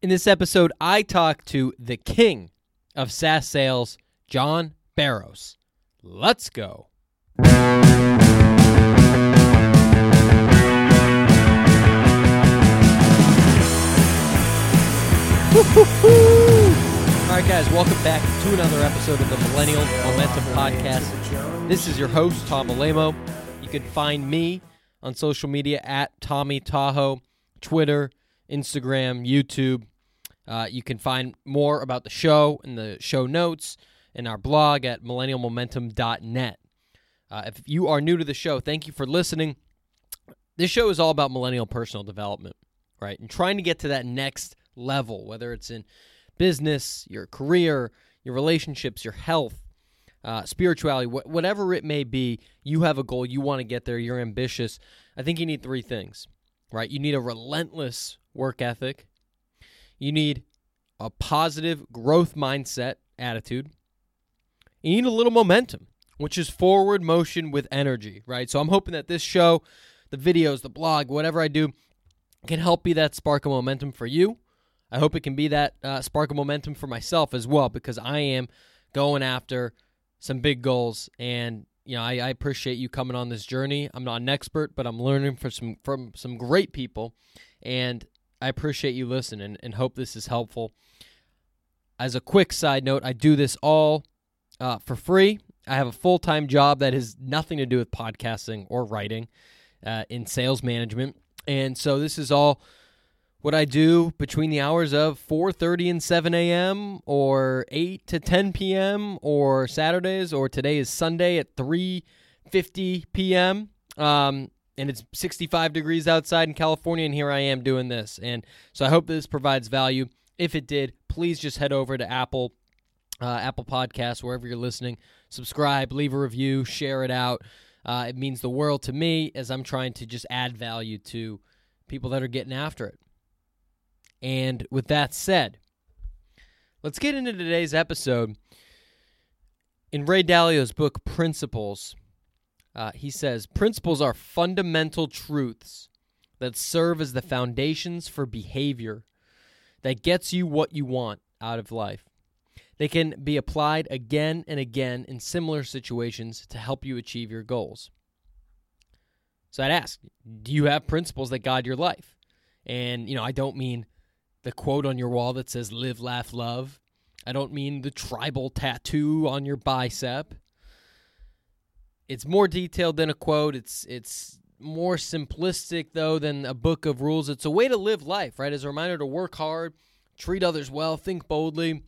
In this episode, I talk to the king of SaaS sales, John Barrows. Let's go. All right, guys, welcome back to another episode of the Millennial Momentum Podcast. This is your host, Tom Alemo. You can find me on social media at Tommy Tahoe, Twitter, Instagram, YouTube. Uh, you can find more about the show in the show notes in our blog at millennialmomentum.net. Uh, if you are new to the show, thank you for listening. This show is all about millennial personal development, right? And trying to get to that next level, whether it's in business, your career, your relationships, your health, uh, spirituality, wh- whatever it may be, you have a goal, you want to get there, you're ambitious. I think you need three things, right? You need a relentless work ethic, you need a positive growth mindset attitude, you need a little momentum, which is forward motion with energy, right? So I'm hoping that this show, the videos, the blog, whatever I do, can help be that spark of momentum for you. I hope it can be that uh, spark of momentum for myself as well because I am going after some big goals. And you know I, I, appreciate you coming on this journey. I'm not an expert, but I'm learning from some from some great people, and I appreciate you listening and hope this is helpful. As a quick side note, I do this all uh, for free. I have a full time job that has nothing to do with podcasting or writing uh, in sales management, and so this is all what I do between the hours of 4:30 and 7 a.m. or 8 to 10 p.m. or Saturdays or today is Sunday at 3:50 p.m. Um, and it's 65 degrees outside in California, and here I am doing this. And so I hope this provides value. If it did, please just head over to Apple, uh, Apple Podcasts, wherever you're listening. Subscribe, leave a review, share it out. Uh, it means the world to me as I'm trying to just add value to people that are getting after it. And with that said, let's get into today's episode. In Ray Dalio's book, Principles, uh, he says principles are fundamental truths that serve as the foundations for behavior that gets you what you want out of life. They can be applied again and again in similar situations to help you achieve your goals. So I'd ask, do you have principles that guide your life? And, you know, I don't mean the quote on your wall that says live, laugh, love. I don't mean the tribal tattoo on your bicep. It's more detailed than a quote. It's it's more simplistic though than a book of rules. It's a way to live life, right? As a reminder to work hard, treat others well, think boldly.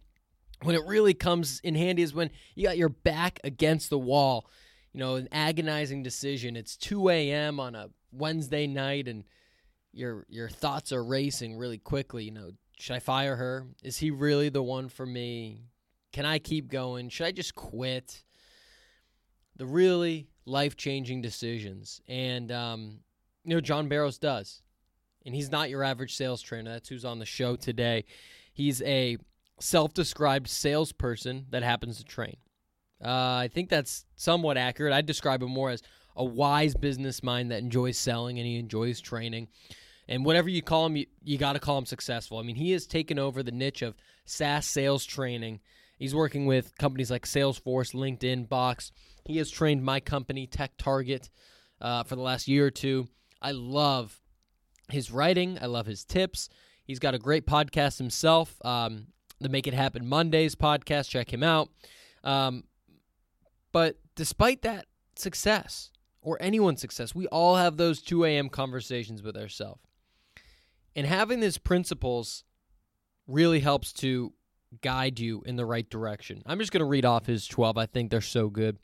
When it really comes in handy is when you got your back against the wall. You know, an agonizing decision. It's 2 a.m. on a Wednesday night and your your thoughts are racing really quickly. You know, should I fire her? Is he really the one for me? Can I keep going? Should I just quit? The really life changing decisions, and um, you know, John Barrows does, and he's not your average sales trainer. That's who's on the show today. He's a self described salesperson that happens to train. Uh, I think that's somewhat accurate. I'd describe him more as a wise business mind that enjoys selling and he enjoys training. And whatever you call him, you, you got to call him successful. I mean, he has taken over the niche of SaaS sales training. He's working with companies like Salesforce, LinkedIn, Box. He has trained my company, Tech Target, uh, for the last year or two. I love his writing. I love his tips. He's got a great podcast himself, um, the Make It Happen Mondays podcast. Check him out. Um, but despite that success, or anyone's success. We all have those 2 a.m. conversations with ourselves. And having these principles really helps to guide you in the right direction. I'm just going to read off his 12. I think they're so good.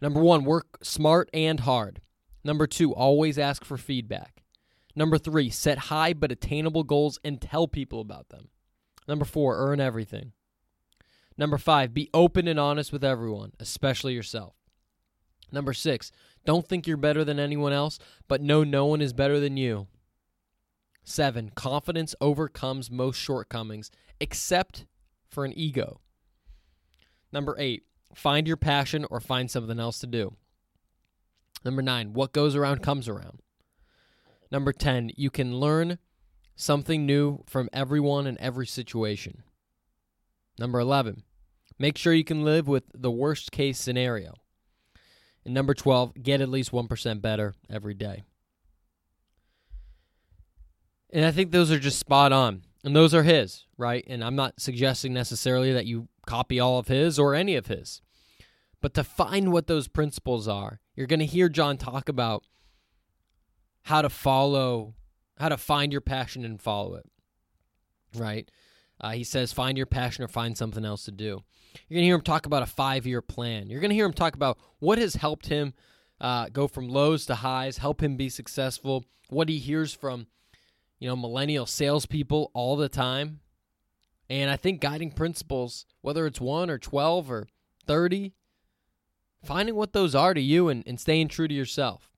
Number one, work smart and hard. Number two, always ask for feedback. Number three, set high but attainable goals and tell people about them. Number four, earn everything. Number five, be open and honest with everyone, especially yourself. Number six, don't think you're better than anyone else, but know no one is better than you. Seven, confidence overcomes most shortcomings, except for an ego. Number eight, find your passion or find something else to do. Number nine, what goes around comes around. Number 10, you can learn something new from everyone in every situation. Number 11, make sure you can live with the worst case scenario. And number 12, get at least 1% better every day. And I think those are just spot on. And those are his, right? And I'm not suggesting necessarily that you copy all of his or any of his. But to find what those principles are, you're going to hear John talk about how to follow, how to find your passion and follow it, right? Uh, he says, find your passion or find something else to do. You're going to hear him talk about a five year plan. You're going to hear him talk about what has helped him uh, go from lows to highs, help him be successful, what he hears from you know, millennial salespeople all the time. And I think guiding principles, whether it's one or 12 or 30, finding what those are to you and, and staying true to yourself.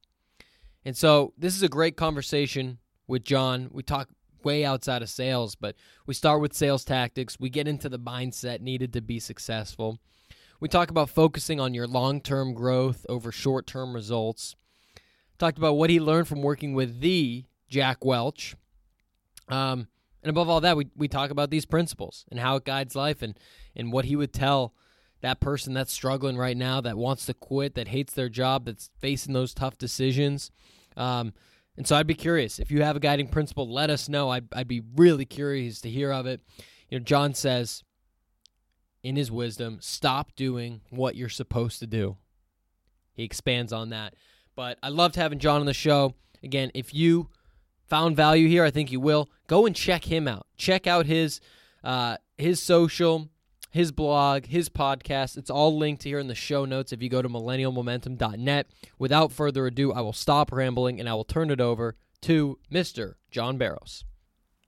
And so this is a great conversation with John. We talk way outside of sales, but we start with sales tactics. We get into the mindset needed to be successful. We talk about focusing on your long term growth over short term results. Talked about what he learned from working with the Jack Welch um, and above all that, we, we talk about these principles and how it guides life and, and what he would tell that person that's struggling right now, that wants to quit, that hates their job, that's facing those tough decisions. Um, and so I'd be curious if you have a guiding principle, let us know. I'd, I'd be really curious to hear of it. You know, John says in his wisdom, stop doing what you're supposed to do. He expands on that. But I loved having John on the show. Again, if you found value here, I think you will. Go and check him out. Check out his uh, his social, his blog, his podcast. It's all linked here in the show notes if you go to millennialmomentum.net. Without further ado, I will stop rambling and I will turn it over to Mr. John Barrows.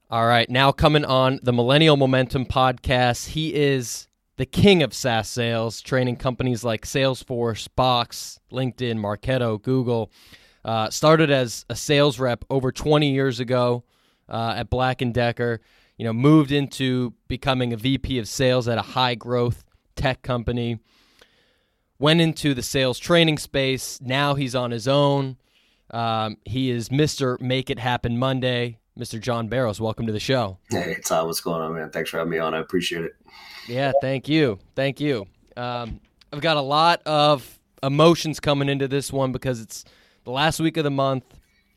All right, now coming on the Millennial Momentum podcast, he is the king of SaaS sales, training companies like Salesforce, Box, LinkedIn, Marketo, Google. Uh, started as a sales rep over 20 years ago uh, at Black and Decker. You know, moved into becoming a VP of sales at a high growth tech company. Went into the sales training space. Now he's on his own. Um, he is Mr. Make It Happen Monday. Mr. John Barrows, welcome to the show. Hey, Tom, what's going on, man? Thanks for having me on. I appreciate it. Yeah, thank you. Thank you. Um, I've got a lot of emotions coming into this one because it's the last week of the month.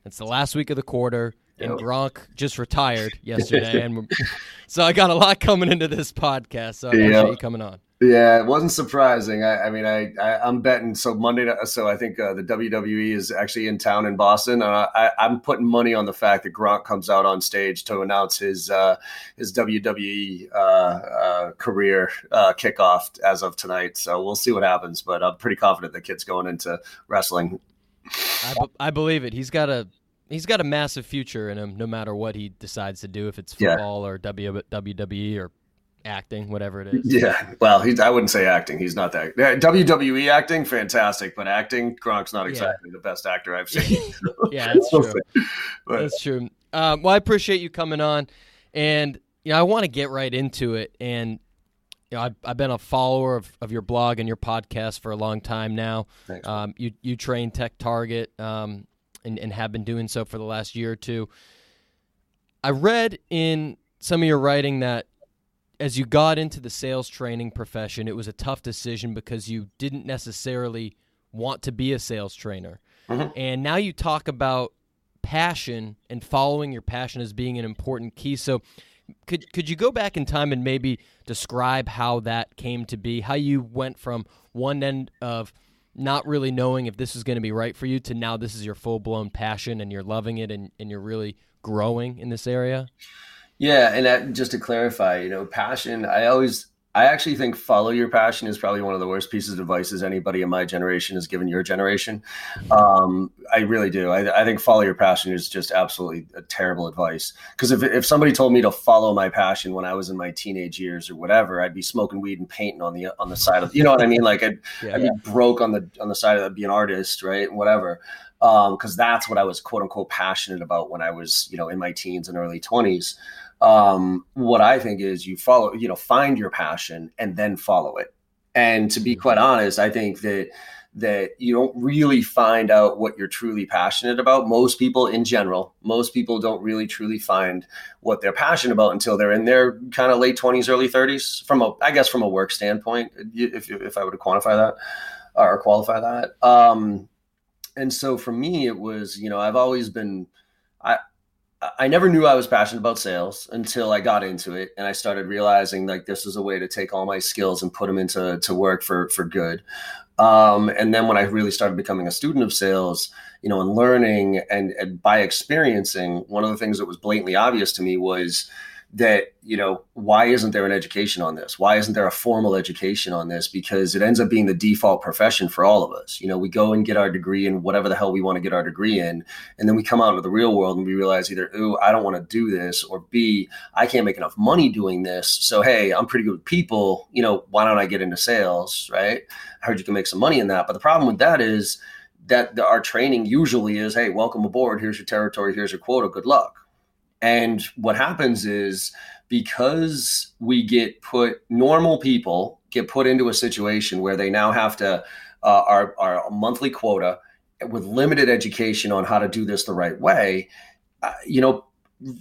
It's the last week of the quarter, and Gronk just retired yesterday, and so I got a lot coming into this podcast. So I appreciate yep. you coming on. Yeah, it wasn't surprising. I, I mean, I, I am betting so Monday. So I think uh, the WWE is actually in town in Boston. Uh, I, I'm putting money on the fact that Gronk comes out on stage to announce his uh, his WWE uh, uh, career uh, kickoff as of tonight. So we'll see what happens. But I'm pretty confident the kid's going into wrestling I, b- I believe it. He's got a he's got a massive future in him, no matter what he decides to do, if it's football yeah. or w- WWE or acting, whatever it is. Yeah, well, he's, I wouldn't say acting. He's not that. WWE acting, fantastic, but acting, Gronk's not exactly yeah. the best actor I've seen. yeah, that's true. but, that's true. Um, well, I appreciate you coming on, and you know, I want to get right into it. And you know, I've, I've been a follower of, of your blog and your podcast for a long time now. Thanks. Um, you you train Tech Target um, and, and have been doing so for the last year or two. I read in some of your writing that as you got into the sales training profession, it was a tough decision because you didn't necessarily want to be a sales trainer. Mm-hmm. And now you talk about passion and following your passion as being an important key. So could could you go back in time and maybe describe how that came to be? How you went from one end of not really knowing if this is going to be right for you to now this is your full blown passion and you're loving it and, and you're really growing in this area? Yeah, and that, just to clarify, you know, passion. I always I actually think follow your passion is probably one of the worst pieces of advice anybody in my generation has given your generation. Um, I really do. I, I, think follow your passion is just absolutely a terrible advice. Because if, if somebody told me to follow my passion when I was in my teenage years or whatever, I'd be smoking weed and painting on the on the side of you know what I mean. Like I'd, yeah, I'd be broke on the on the side of be an artist, right? Whatever. Because um, that's what I was quote unquote passionate about when I was you know in my teens and early twenties um, what I think is you follow, you know, find your passion and then follow it. And to be quite honest, I think that that you don't really find out what you're truly passionate about. Most people, in general, most people don't really truly find what they're passionate about until they're in their kind of late 20s, early 30s. From a, I guess, from a work standpoint, if if I were to quantify that or qualify that. Um, and so for me, it was you know I've always been I I never knew I was passionate about sales until I got into it and I started realizing like this is a way to take all my skills and put them into to work for for good. Um, and then when I really started becoming a student of sales, you know, and learning and, and by experiencing, one of the things that was blatantly obvious to me was that you know why isn't there an education on this? Why isn't there a formal education on this? Because it ends up being the default profession for all of us. You know we go and get our degree in whatever the hell we want to get our degree in and then we come out into the real world and we realize either ooh i don't want to do this or b i can't make enough money doing this so hey i'm pretty good with people you know why don't i get into sales? Right? I heard you can make some money in that but the problem with that is that our training usually is hey welcome aboard here's your territory here's your quota good luck and what happens is because we get put, normal people get put into a situation where they now have to, uh, our, our monthly quota with limited education on how to do this the right way, uh, you know,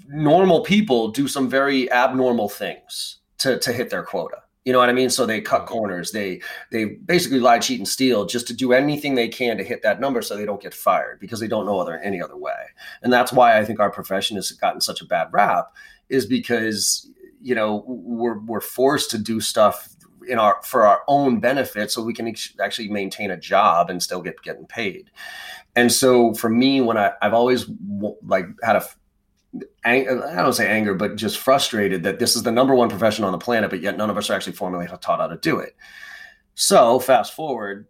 normal people do some very abnormal things to, to hit their quota. You know what I mean? So they cut corners. They they basically lie, cheat, and steal just to do anything they can to hit that number so they don't get fired because they don't know other any other way. And that's why I think our profession has gotten such a bad rap is because you know we're we're forced to do stuff in our for our own benefit so we can actually maintain a job and still get getting paid. And so for me, when I I've always like had a I don't say anger, but just frustrated that this is the number one profession on the planet, but yet none of us are actually formally taught how to do it. So fast forward,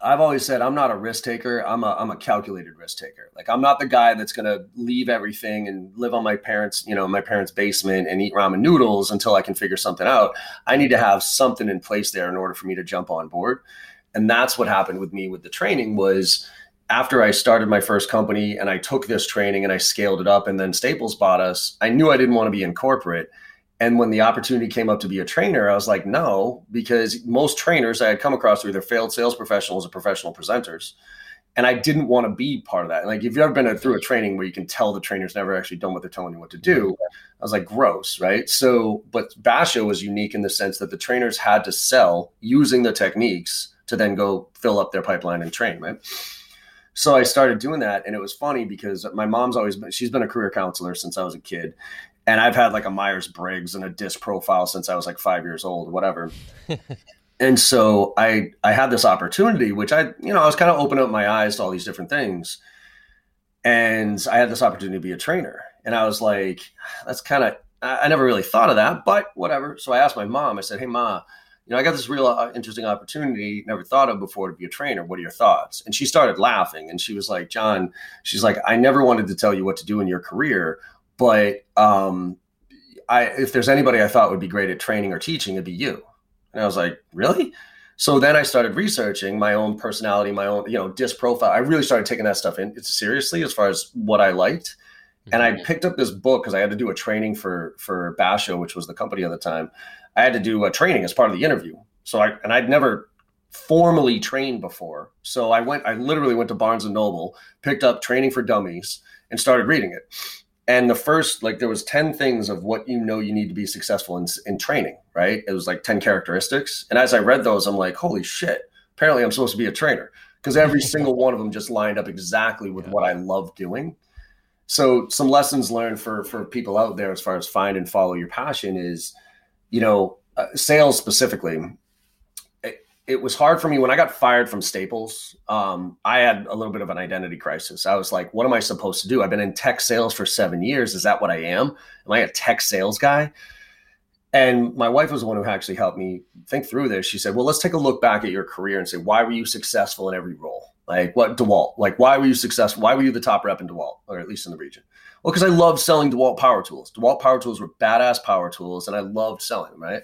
I've always said I'm not a risk taker. I'm a I'm a calculated risk taker. Like I'm not the guy that's gonna leave everything and live on my parents, you know, my parents' basement and eat ramen noodles until I can figure something out. I need to have something in place there in order for me to jump on board. And that's what happened with me with the training was after I started my first company and I took this training and I scaled it up and then Staples bought us, I knew I didn't want to be in corporate. And when the opportunity came up to be a trainer, I was like, no, because most trainers I had come across were either failed sales professionals or professional presenters. And I didn't want to be part of that. Like, if you've ever been through a training where you can tell the trainer's never actually done what they're telling you what to do, I was like, gross, right? So, but Basho was unique in the sense that the trainers had to sell using the techniques to then go fill up their pipeline and train, right? So I started doing that, and it was funny because my mom's always been she's been a career counselor since I was a kid, and I've had like a Myers Briggs and a DISC profile since I was like five years old, whatever. and so I I had this opportunity, which I you know I was kind of opening up my eyes to all these different things, and I had this opportunity to be a trainer, and I was like, that's kind of I never really thought of that, but whatever. So I asked my mom. I said, "Hey, ma." You know, I got this real uh, interesting opportunity, never thought of before to be a trainer. What are your thoughts? And she started laughing and she was like, John, she's like, I never wanted to tell you what to do in your career, but um, I, if there's anybody I thought would be great at training or teaching, it'd be you. And I was like, really? So then I started researching my own personality, my own, you know, disc profile. I really started taking that stuff in seriously as far as what I liked. And I mm-hmm. picked up this book because I had to do a training for for Basho, which was the company at the time. I had to do a training as part of the interview. So I and I'd never formally trained before. So I went I literally went to Barnes and Noble, picked up Training for Dummies and started reading it. And the first like there was 10 things of what you know you need to be successful in in training, right? It was like 10 characteristics. And as I read those, I'm like, "Holy shit. Apparently I'm supposed to be a trainer." Because every single one of them just lined up exactly with yeah. what I love doing. So some lessons learned for for people out there as far as find and follow your passion is you know, uh, sales specifically, it, it, was hard for me when I got fired from Staples. Um, I had a little bit of an identity crisis. I was like, what am I supposed to do? I've been in tech sales for seven years. Is that what I am? Am I a tech sales guy? And my wife was the one who actually helped me think through this. She said, well, let's take a look back at your career and say, why were you successful in every role? Like what DeWalt? Like why were you successful? Why were you the top rep in DeWalt, or at least in the region? Well, because I loved selling DeWalt power tools. DeWalt power tools were badass power tools, and I loved selling them. Right?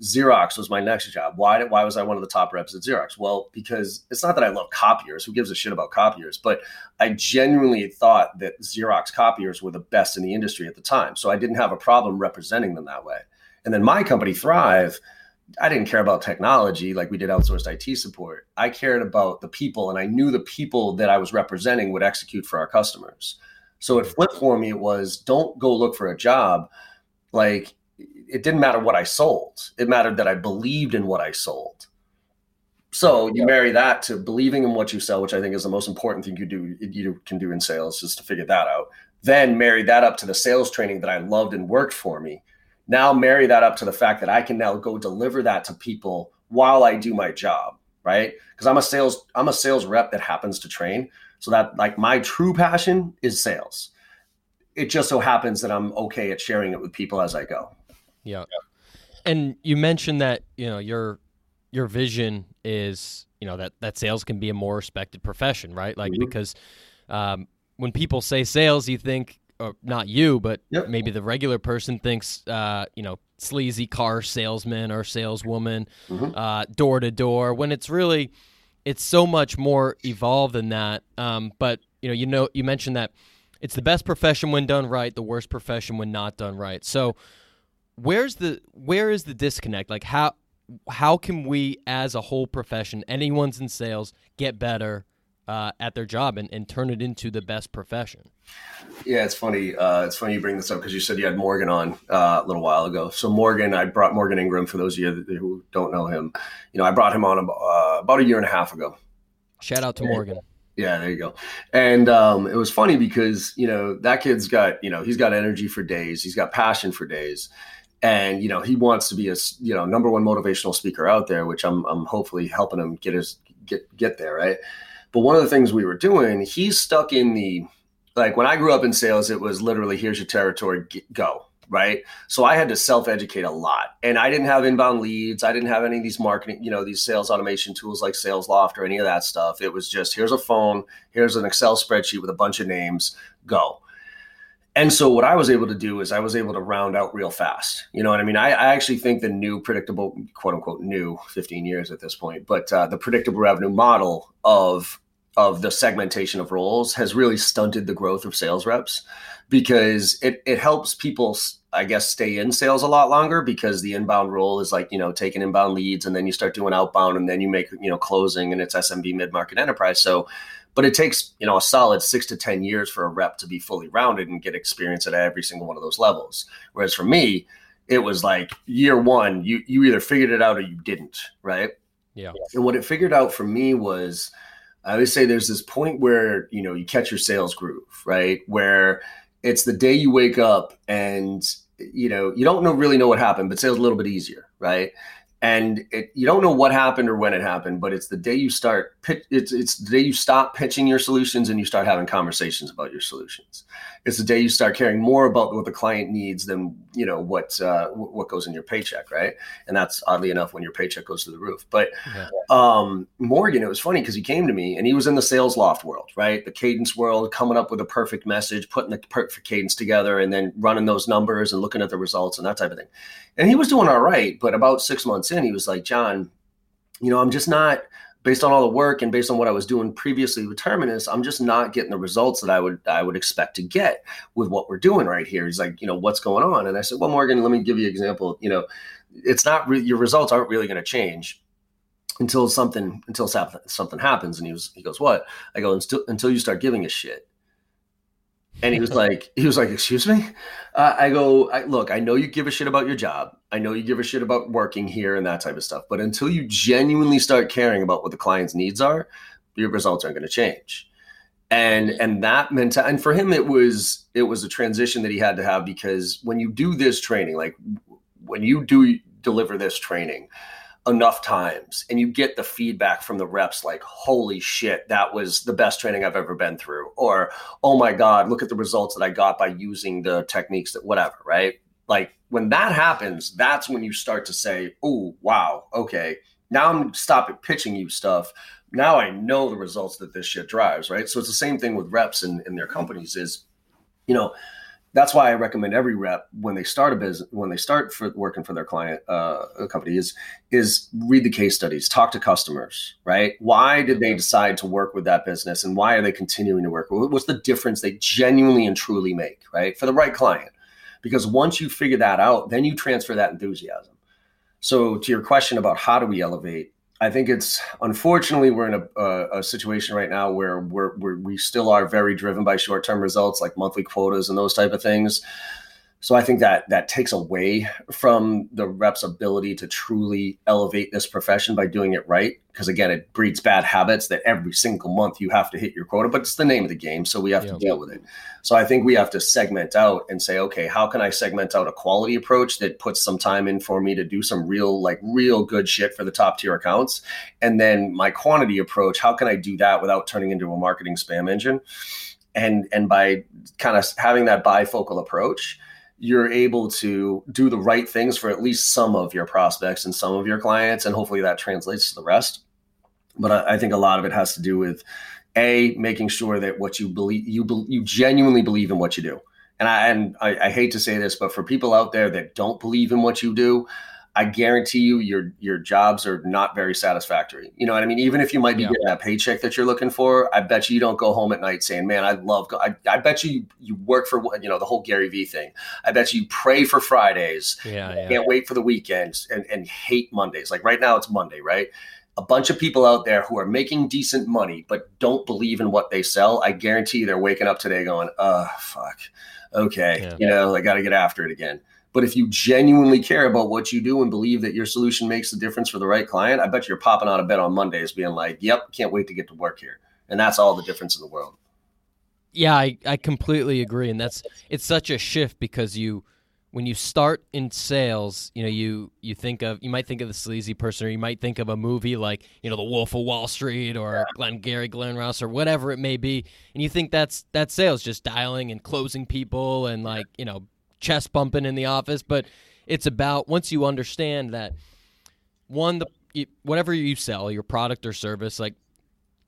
Xerox was my next job. Why did, why was I one of the top reps at Xerox? Well, because it's not that I love copiers. Who gives a shit about copiers? But I genuinely thought that Xerox copiers were the best in the industry at the time. So I didn't have a problem representing them that way. And then my company Thrive I didn't care about technology like we did outsourced IT support. I cared about the people and I knew the people that I was representing would execute for our customers. So it flipped for me. It was don't go look for a job. Like it didn't matter what I sold. It mattered that I believed in what I sold. So you marry that to believing in what you sell, which I think is the most important thing you do you can do in sales is to figure that out. Then marry that up to the sales training that I loved and worked for me now marry that up to the fact that I can now go deliver that to people while I do my job, right? Because I'm a sales I'm a sales rep that happens to train. So that like my true passion is sales. It just so happens that I'm okay at sharing it with people as I go. Yeah. And you mentioned that, you know, your your vision is, you know, that that sales can be a more respected profession, right? Like mm-hmm. because um, when people say sales, you think or not you, but yep. maybe the regular person thinks, uh, you know, sleazy car salesman or saleswoman, mm-hmm. uh, door to door. When it's really, it's so much more evolved than that. Um, but you know, you know, you mentioned that it's the best profession when done right, the worst profession when not done right. So, where's the where is the disconnect? Like how how can we, as a whole profession, anyone's in sales, get better? uh, at their job and, and turn it into the best profession. Yeah, it's funny. Uh, it's funny you bring this up because you said you had Morgan on uh, a little while ago. So Morgan, I brought Morgan Ingram for those of you who don't know him. You know, I brought him on uh, about a year and a half ago. Shout out to Morgan. Yeah, there you go. And um, it was funny because you know that kid's got you know he's got energy for days. He's got passion for days and you know he wants to be a you know number one motivational speaker out there which i'm, I'm hopefully helping him get his get get there right but one of the things we were doing, he's stuck in the like when I grew up in sales, it was literally here's your territory, go. Right. So I had to self educate a lot. And I didn't have inbound leads. I didn't have any of these marketing, you know, these sales automation tools like Salesloft or any of that stuff. It was just here's a phone, here's an Excel spreadsheet with a bunch of names, go. And so what I was able to do is I was able to round out real fast. You know what I mean? I, I actually think the new predictable, quote unquote, new 15 years at this point, but uh, the predictable revenue model of of the segmentation of roles has really stunted the growth of sales reps because it, it helps people i guess stay in sales a lot longer because the inbound role is like you know taking inbound leads and then you start doing outbound and then you make you know closing and it's smb mid-market enterprise. So but it takes you know a solid six to ten years for a rep to be fully rounded and get experience at every single one of those levels. Whereas for me it was like year one you you either figured it out or you didn't right? Yeah. And what it figured out for me was i always say there's this point where you know you catch your sales groove right? Where it's the day you wake up and you know you don't know really know what happened but sales a little bit easier right and it, you don't know what happened or when it happened but it's the day you start it's it's the day you stop pitching your solutions and you start having conversations about your solutions. It's the day you start caring more about what the client needs than you know what uh, what goes in your paycheck right? And that's oddly enough when your paycheck goes to the roof. But yeah. um, morgan it was funny because he came to me and he was in the Salesloft world right? The cadence world coming up with a perfect message putting the perfect cadence together and then running those numbers and looking at the results and that type of thing and he was doing all right but about six months in he was like john you know i'm just not based on all the work and based on what I was doing previously with Terminus, I'm just not getting the results that I would I would expect to get with what we're doing right here. He's like, you know, what's going on? And I said, well, Morgan, let me give you an example. You know, it's not re- your results aren't really going to change until something until something happens. And he was he goes, what? I go until until you start giving a shit. And he was like, he was like, excuse me. Uh, I go, I, look, I know you give a shit about your job. I know you give a shit about working here and that type of stuff. But until you genuinely start caring about what the client's needs are, your results aren't going to change. And and that meant, to, and for him, it was it was a transition that he had to have because when you do this training, like when you do deliver this training, enough times and you get the feedback from the reps like holy shit that was the best training i've ever been through or oh my god look at the results that i got by using the techniques that whatever right? Like when that happens that's when you start to say oh wow okay now i'm stopping pitching you stuff. Now i know the results that this shit drives right? So it's the same thing with reps in, in their companies is you know that's why I recommend every rep when they start a business, when they start for working for their client uh, company, is is read the case studies, talk to customers, right? Why did they decide to work with that business, and why are they continuing to work? What's the difference they genuinely and truly make, right, for the right client? Because once you figure that out, then you transfer that enthusiasm. So, to your question about how do we elevate, I think it's unfortunately we're in a, a, a situation right now where we're, we're, we still are very driven by short term results like monthly quotas and those type of things. So I think that that takes away from the rep's ability to truly elevate this profession by doing it right. Because again, it breeds bad habits that every single month you have to hit your quota, but it's the name of the game. So we have yeah. to deal with it. So I think we have to segment out and say, okay, how can I segment out a quality approach that puts some time in for me to do some real, like real good shit for the top tier accounts? And then my quantity approach, how can I do that without turning into a marketing spam engine? And and by kind of having that bifocal approach, you're able to do the right things for at least some of your prospects and some of your clients, and hopefully that translates to the rest. But I, I think a lot of it has to do with a making sure that what you believe you you genuinely believe in what you do. And I and I, I hate to say this, but for people out there that don't believe in what you do, I guarantee you your your jobs are not very satisfactory. You know what I mean? Even if you might be yeah. getting that paycheck that you're looking for, I bet you you don't go home at night saying, "Man, I love." Go-. I, I bet you you work for you know the whole Gary Vee thing. I bet you pray for Fridays. Yeah, yeah. Can't wait for the weekends and and hate Mondays. Like right now, it's Monday, right? A bunch of people out there who are making decent money but don't believe in what they sell. I guarantee they're waking up today going, "Uh, fuck." Okay, yeah. you know, I got to get after it again. But if you genuinely care about what you do and believe that your solution makes the difference for the right client, I bet you're popping out of bed on Mondays being like, yep, can't wait to get to work here. And that's all the difference in the world. Yeah, I, I completely agree. And that's it's such a shift because you when you start in sales, you know, you you think of you might think of the sleazy person or you might think of a movie like, you know, The Wolf of Wall Street or yeah. Glengarry Glen Ross or whatever it may be. And you think that's that's sales, just dialing and closing people and like, you know, chest bumping in the office, but it's about once you understand that one the whatever you sell, your product or service, like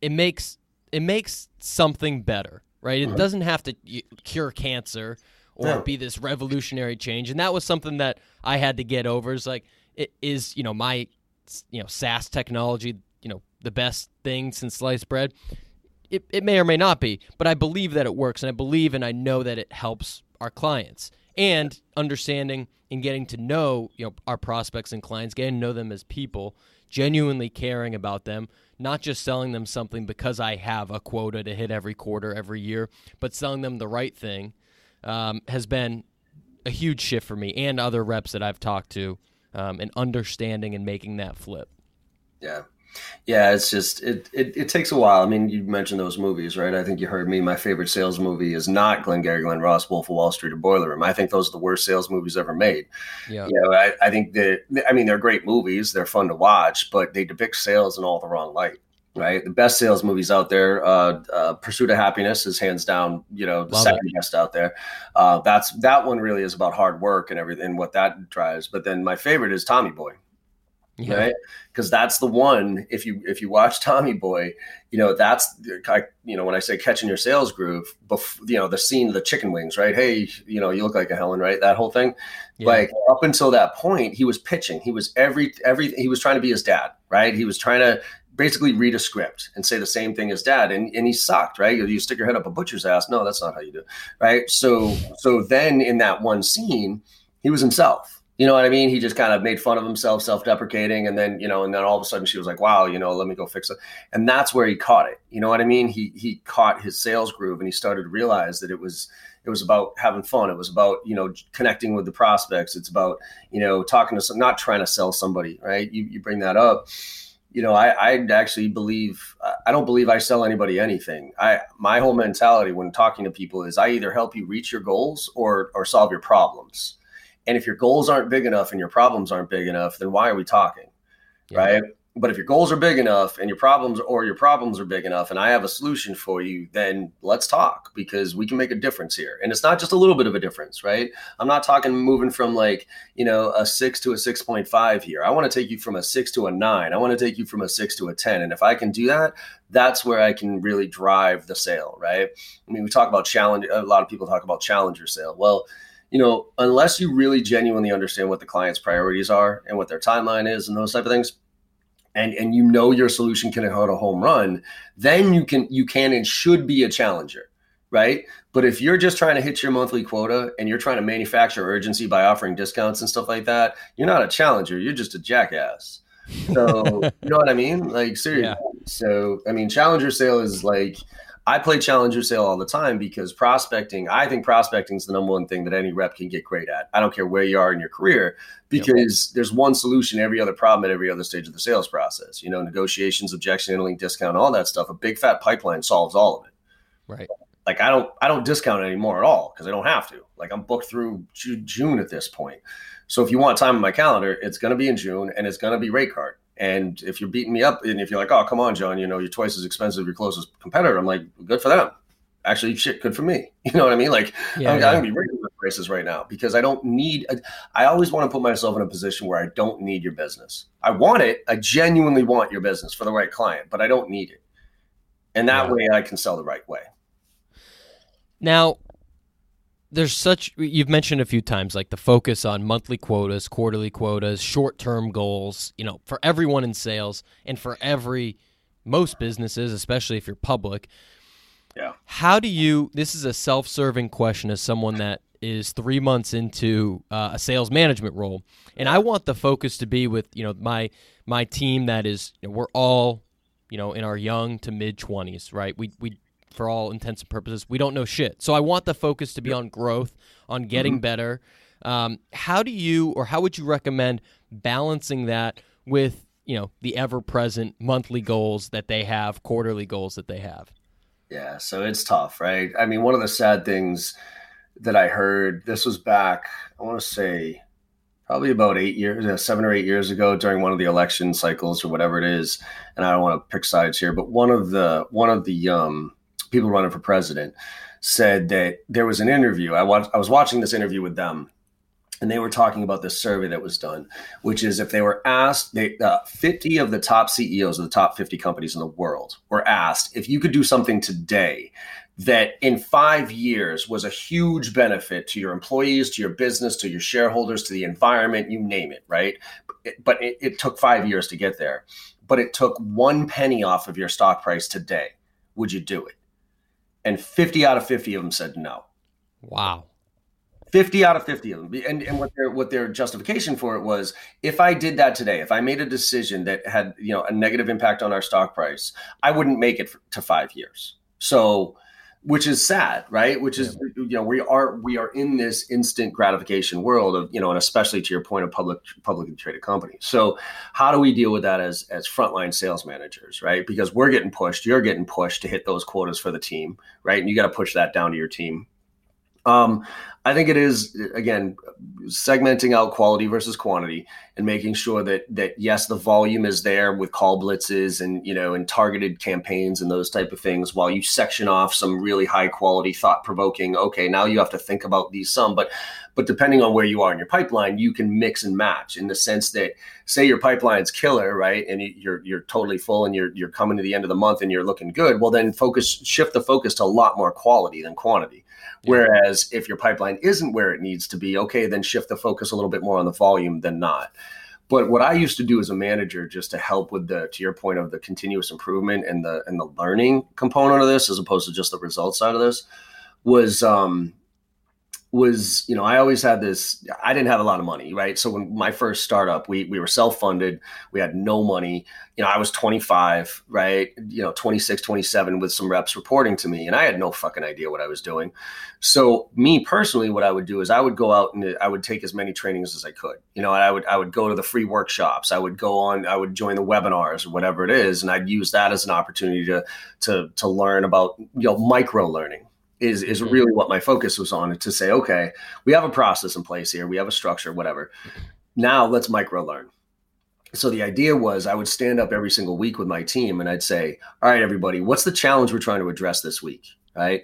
it makes it makes something better, right? It doesn't have to cure cancer or be this revolutionary change, and that was something that I had to get over. Is like it is you know my you know SaaS technology, you know the best thing since sliced bread. It, it may or may not be, but I believe that it works, and I believe and I know that it helps our clients and understanding and getting to know you know our prospects and clients, getting to know them as people, genuinely caring about them, not just selling them something because I have a quota to hit every quarter, every year, but selling them the right thing um, has been a huge shift for me and other reps that I've talked to, um, and understanding and making that flip. Yeah, yeah, it's just it, it, it takes a while. I mean, you mentioned those movies, right? I think you heard me. My favorite sales movie is not Glengarry Glen Ross, Wolf of Wall Street, or Boiler Room. I think those are the worst sales movies ever made. Yeah, you know, I, I think that I mean they're great movies. They're fun to watch, but they depict sales in all the wrong light. Right, the best sales movies out there. Uh, uh, Pursuit of Happiness is hands down, you know, the Love second it. best out there. Uh, that's that one really is about hard work and everything, and what that drives. But then my favorite is Tommy Boy yeah. right? Because that's the one if you if you watch tommy boy you know that's I, you know when i say catching your sales groove before, you know the scene of the chicken wings right? Hey you know you look like a helen right? That whole thing. Yeah. like up until that point he was pitching. He was every every he was trying to be his dad right? He was trying to basically read a script and say the same thing as dad and, and he sucked right? You stick your head up a butcher's ass. No that's not how you do it, right? So so then in that one scene he was himself you know what I mean? He just kind of made fun of himself, self-deprecating, and then you know, and then all of a sudden she was like, "Wow, you know, let me go fix it," and that's where he caught it. You know what I mean? He he caught his sales groove, and he started to realize that it was it was about having fun. It was about you know connecting with the prospects. It's about you know talking to some, not trying to sell somebody, right? You you bring that up. You know, I I actually believe I don't believe I sell anybody anything. I my whole mentality when talking to people is I either help you reach your goals or or solve your problems and if your goals aren't big enough and your problems aren't big enough, then why are we talking? Yeah. Right. But if your goals are big enough and your problems or your problems are big enough and I have a solution for you, then let's talk because we can make a difference here. And it's not just a little bit of a difference, right? I'm not talking moving from like, you know, a six to a 6.5 here. I want to take you from a six to a nine. I want to take you from a six to a 10. And if I can do that, that's where I can really drive the sale, right? I mean, we talk about challenge. A lot of people talk about challenger sale. Well, you know, unless you really genuinely understand what the client's priorities are and what their timeline is and those type of things, and and you know your solution can hit a home run, then you can you can and should be a challenger. right? But if you're just trying to hit your monthly quota and you're trying to manufacture urgency by offering discounts and stuff like that, you're not a challenger. You're just a jackass. So you know what I mean? Like seriously. Yeah. So I mean, challenger sale is like I play challenger sale all the time because prospecting. I think prospecting is the number one thing that any rep can get great at. I don't care where you are in your career because yep. there's one solution every other problem at every other stage of the sales process. You know, negotiations, objection handling, discount, all that stuff. A big fat pipeline solves all of it. Right like I don't I don't discount anymore at all because I don't have to. Like I'm booked through June at this point. So if you want time in my calendar, it's going to be in June and it's going to be rate card. And if you're beating me up and if you're like, oh come on, John, you know you're twice as expensive as your closest competitor, I'm like, good for them. Actually, shit, good for me. You know what I mean? Like yeah, I'm, yeah. I'm gonna be raising the prices right now because I don't need. I always want to put myself in a position where I don't need your business. I want it. I genuinely want your business for the right client, but I don't need it. And that yeah. way, I can sell the right way. Now, there's such you've mentioned a few times like the focus on monthly quotas, quarterly quotas, short-term goals, you know, for everyone in sales and for every most businesses, especially if you're public. Yeah. How do you this is a self-serving question as someone that is 3 months into uh, a sales management role and I want the focus to be with, you know, my my team that is you know, we're all you know, in our young to mid 20s, right? We we for all intents and purposes, we don't know shit. So I want the focus to be on growth, on getting mm-hmm. better. Um, how do you, or how would you recommend balancing that with you know the ever-present monthly goals that they have, quarterly goals that they have? Yeah, so it's tough, right? I mean, one of the sad things that I heard this was back, I want to say probably about eight years, uh, seven or eight years ago during one of the election cycles or whatever it is. And I don't want to pick sides here, but one of the one of the um, people running for president said that there was an interview. I watched, I was watching this interview with them, and they were talking about this survey that was done, which is if they were asked, they, uh, 50 of the top CEOs of the top 50 companies in the world were asked if you could do something today that in five years was a huge benefit to your employees, to your business, to your shareholders, to the environment, you name it, right? But it, it took five years to get there. But it took one penny off of your stock price today. Would you do it? And 50 out of 50 of them said no. Wow. 50 out of 50 of them. And, and what their what their justification for it was if I did that today, if I made a decision that had, you know, a negative impact on our stock price, I wouldn't make it to 5 years. So which is sad, right? Which is yeah. you know we are we are in this instant gratification world of you know, and especially to your point of public publicly traded companies. So how do we deal with that as as frontline sales managers, right? Because we're getting pushed, you're getting pushed to hit those quotas for the team, right? And you got to push that down to your team. Um, I think it is again segmenting out quality versus quantity and making sure that that yes, the volume is there with call blitzes and you know and targeted campaigns and those type of things, while you section off some really high quality, thought provoking. Okay, now you have to think about these some, but but depending on where you are in your pipeline, you can mix and match in the sense that say your pipeline's killer, right, and you're you're totally full and you're you're coming to the end of the month and you're looking good. Well, then focus shift the focus to a lot more quality than quantity Whereas if your pipeline isn't where it needs to be, okay, then shift the focus a little bit more on the volume than not. But what I used to do as a manager, just to help with the, to your point of the continuous improvement and the and the learning component of this, as opposed to just the result side of this, was um, was you know i always had this i didn't have a lot of money right? So when my first startup we we were self-funded. We had no money. You know i was 25 right? You know 26 27 with some reps reporting to me and i had no fucking idea what i was doing. So me personally what i would do is i would go out and i would take as many trainings as i could. You know i would i would go to the free workshops. I would go on i would join the webinars or whatever it is and i'd use that as an opportunity to to to learn about you know micro learning is is mm-hmm. really what my focus was on to say okay we have a process in place here we have a structure whatever. Now let's micro learn. So the idea was i would stand up every single week with my team and i'd say all right everybody what's the challenge we're trying to address this week? Right?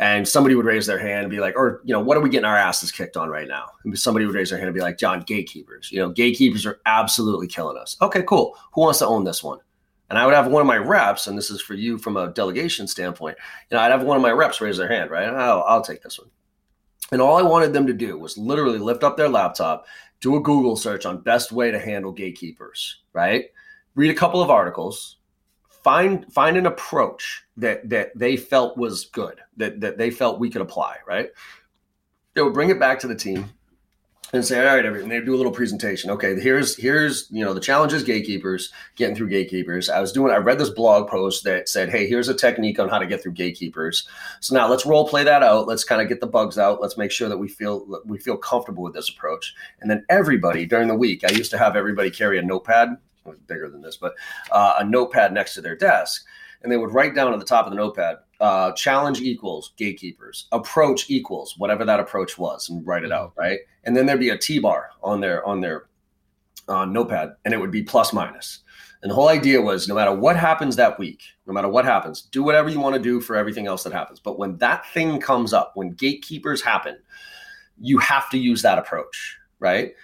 And somebody would raise their hand and be like or you know what are we getting our asses kicked on right now? And somebody would raise their hand and be like john gatekeepers. You know gatekeepers are absolutely killing us. Okay cool. Who wants to own this one and I would have one of my reps, and this is for you from a delegation standpoint. You know, I'd have one of my reps raise their hand, right? Oh, I'll take this one. And all I wanted them to do was literally lift up their laptop, do a Google search on best way to handle gatekeepers, right? Read a couple of articles, find find an approach that that they felt was good, that that they felt we could apply, right? They would bring it back to the team and say, all right, everyone, they do a little presentation. Okay, here's here's you know the challenges gatekeepers getting through gatekeepers. I was doing I read this blog post that said, hey, here's a technique on how to get through gatekeepers. So now let's role play that out. Let's kind of get the bugs out. Let's make sure that we feel we feel comfortable with this approach. And then everybody during the week, I used to have everybody carry a notepad, bigger than this, but uh, a notepad next to their desk, and they would write down at the top of the notepad uh, challenge equals gatekeepers, approach equals whatever that approach was, and write it out, mm-hmm. right? And then there'd be a T bar on their on their uh, notepad, and it would be plus minus. And the whole idea was no matter what happens that week, no matter what happens, do whatever you want to do for everything else that happens. But when that thing comes up, when gatekeepers happen, you have to use that approach, right?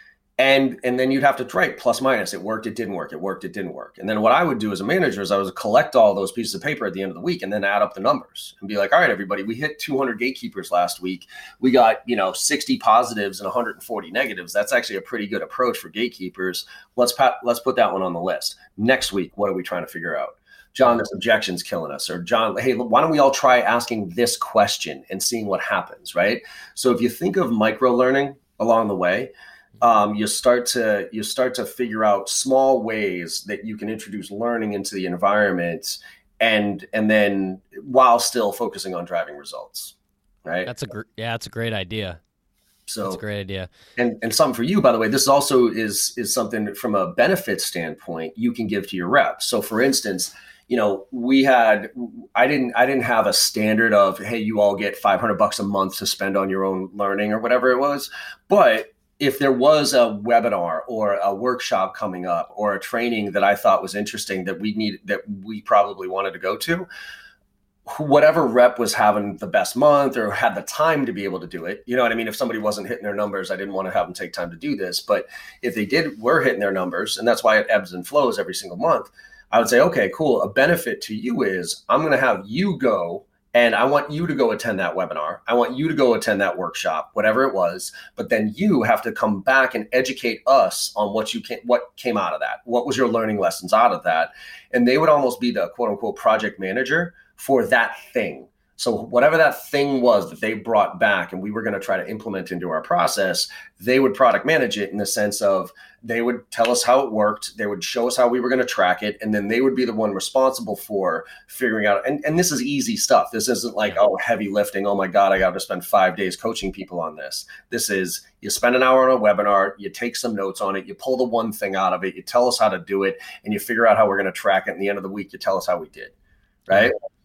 And and then you'd have to write plus minus. It worked it didn't work it worked it didn't work. And then what i would do as a manager is i would collect all those pieces of paper at the end of the week and then add up the numbers and be like all right everybody we hit 200 gatekeepers last week. We got you know 60 positives and 140 negatives. That's actually a pretty good approach for gatekeepers. Let's pat, let's put that one on the list. Next week what are we trying to figure out? John, this objection's killing us. Or John, hey, why don't we all try asking this question and seeing what happens, right? So if you think of micro learning along the way, um, you start to you start to figure out small ways that you can introduce learning into the environment and and then while still focusing on driving results right? That's a gr- yeah that's a great idea. So that's a great idea. and and something for you by the way this also is is something from a benefit standpoint you can give to your reps so for instance you know we had i didn't i didn't have a standard of hey you all get 500 bucks a month to spend on your own learning or whatever it was but if there was a webinar or a workshop coming up or a training that I thought was interesting that we need that we probably wanted to go to, whatever rep was having the best month or had the time to be able to do it. You know what I mean? If somebody wasn't hitting their numbers, I didn't want to have them take time to do this. But if they did were hitting their numbers, and that's why it ebbs and flows every single month, I would say, okay, cool. A benefit to you is I'm going to have you go and I want you to go attend that webinar. I want you to go attend that workshop, whatever it was. But then you have to come back and educate us on what you can, what came out of that. What was your learning lessons out of that? And they would almost be the quote unquote project manager for that thing. So whatever that thing was that they brought back and we were going to try to implement into our process, they would product manage it in the sense of they would tell us how it worked, they would show us how we were going to track it, and then they would be the one responsible for figuring out. And, and this is easy stuff. This isn't like, oh, heavy lifting. Oh my God, I got to spend five days coaching people on this. This is you spend an hour on a webinar, you take some notes on it, you pull the one thing out of it, you tell us how to do it, and you figure out how we're going to track it. And the end of the week, you tell us how we did. Right. Mm-hmm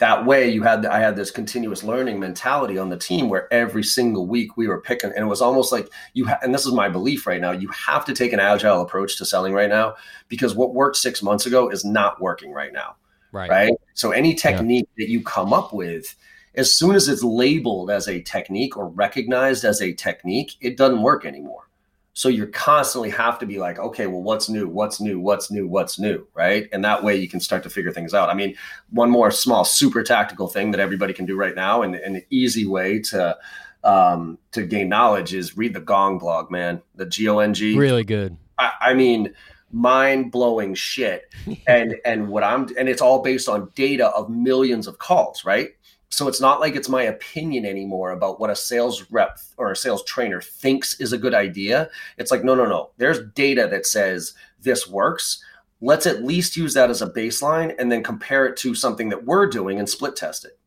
that way you had i had this continuous learning mentality on the team where every single week we were picking and it was almost like you ha- and this is my belief right now you have to take an agile approach to selling right now because what worked six months ago is not working right now right. right? So any technique yeah. that you come up with as soon as it's labeled as a technique or recognized as a technique it doesn't work anymore so you constantly have to be like, okay, well, what's new? What's new? What's new? What's new? Right. And that way you can start to figure things out. I mean, one more small, super tactical thing that everybody can do right now and, and an easy way to um, to gain knowledge is read the Gong blog, man. The G O N G. Really good. I, I mean, mind blowing shit. and and what I'm and it's all based on data of millions of calls, right? So it's not like it's my opinion anymore about what a sales rep or a sales trainer thinks is a good idea. It's like, no, no, no. There's data that says this works. Let's at least use that as a baseline and then compare it to something that we're doing and split test it.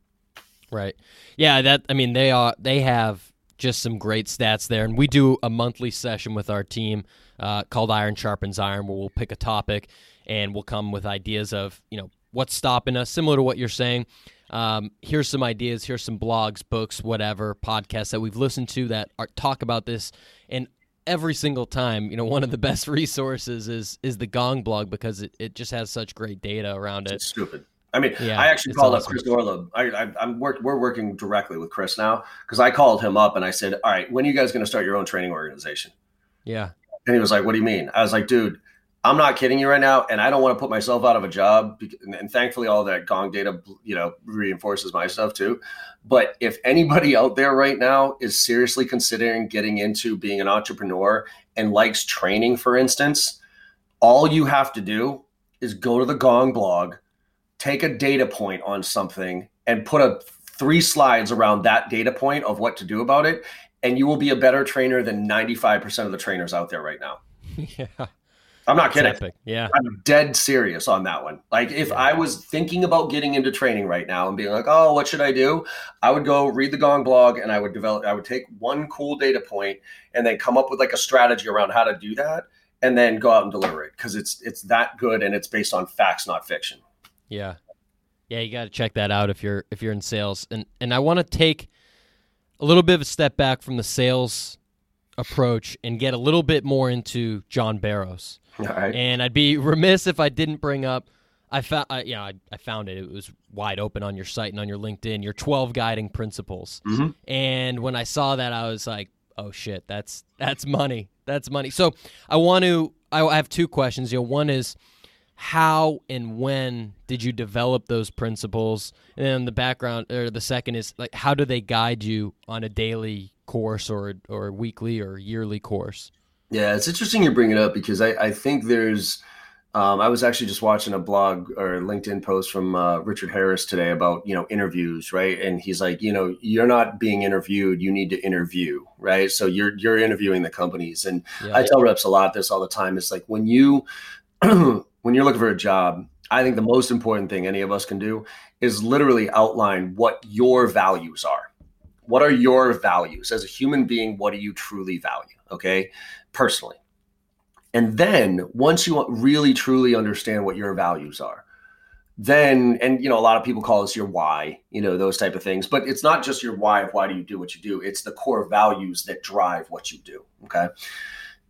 Right. Yeah, that I mean they are they have just some great stats there and we do a monthly session with our team uh, called Iron Sharpens Iron where we'll pick a topic and we'll come with ideas of, you know, what's stopping us similar to what you're saying um, here's some ideas, here's some blogs, books, whatever, podcasts that we've listened to that are, talk about this. And every single time, you know, one of the best resources is is the Gong blog because it, it just has such great data around it. It's stupid. I mean, yeah, I actually called awesome. up Chris Orlob. I, am work, we're working directly with Chris now because I called him up and I said, "All right, when are you guys going to start your own training organization?" Yeah, and he was like, "What do you mean?" I was like, "Dude, I'm not kidding you right now, and I don't want to put myself out of a job. And thankfully, all that Gong data, you know, reinforces my stuff too. But if anybody out there right now is seriously considering getting into being an entrepreneur and likes training, for instance, all you have to do is go to the Gong blog, take a data point on something and put a three slides around that data point of what to do about it and you will be a better trainer than 95% of the trainers out there right now. yeah. I'm not kidding. Epic. Yeah. I'm dead serious on that one. Like if yeah. I was thinking about getting into training right now and being like, "Oh, what should I do?" I would go read the Gong blog and I would develop I would take one cool data point and then come up with like a strategy around how to do that and then go out and deliver it because it's it's that good and it's based on facts not fiction. Yeah. Yeah, you got to check that out if you're if you're in sales. And and I want to take a little bit of a step back from the sales approach and get a little bit more into John Barrows. And I'd be remiss if I didn't bring up. I found, uh, yeah, I, I, found it. It was wide open on your site and on your LinkedIn. Your 12 guiding principles. Mm-hmm. And when I saw that, I was like, "Oh shit, that's that's money. That's money." So I want to. I have two questions. You know, one is how and when did you develop those principles? And then the background, or the second is like, how do they guide you on a daily course or or weekly or yearly course? Yeah, it's interesting you bring it up because I, I think there's. Um, I was actually just watching a blog or LinkedIn post from uh, Richard Harris today about you know interviews, right? And he's like, you know, you're not being interviewed; you need to interview, right? So you're you're interviewing the companies, and yeah, I tell reps a lot this all the time. It's like when you when you're looking for a job, I think the most important thing any of us can do is literally outline what your values are. What are your values as a human being? What do you truly value? Okay personally. And then once you really truly understand what your values are, then and you know a lot of people call this your why you know those type of things but it's not just your why of why do you do what you do it's the core values that drive what you do okay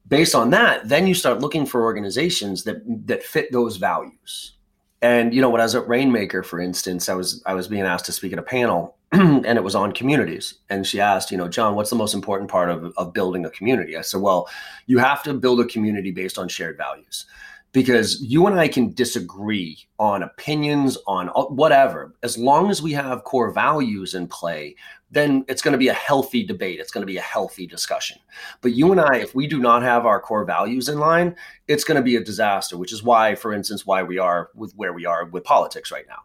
based on that then you start looking for organizations that that fit those values and you know when i was at rainmaker for instance i was i was being asked to speak at a panel and it was on communities. And she asked, you know, John, what's the most important part of, of building a community? I said, well, you have to build a community based on shared values because you and I can disagree on opinions, on uh, whatever. As long as we have core values in play, then it's going to be a healthy debate. It's going to be a healthy discussion. But you and I, if we do not have our core values in line, it's going to be a disaster, which is why, for instance, why we are with where we are with politics right now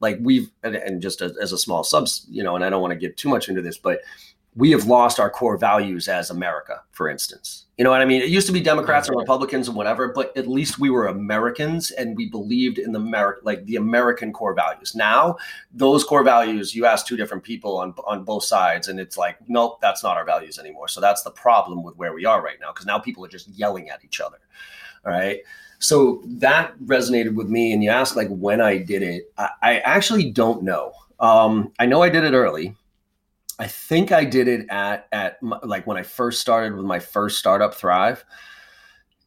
like we've and, just as, a small subs you know and i don't want to get too much into this but we have lost our core values as America, for instance. You know what I mean? It used to be Democrats and Republicans and whatever, but at least we were Americans and we believed in the American, like the American core values. Now, those core values, you ask two different people on on both sides, and it's like, nope, that's not our values anymore. So that's the problem with where we are right now, because now people are just yelling at each other. All right. So that resonated with me. And you asked like when I did it. I, I actually don't know. Um, I know I did it early. I think I did it at at my, like when I first started with my first startup Thrive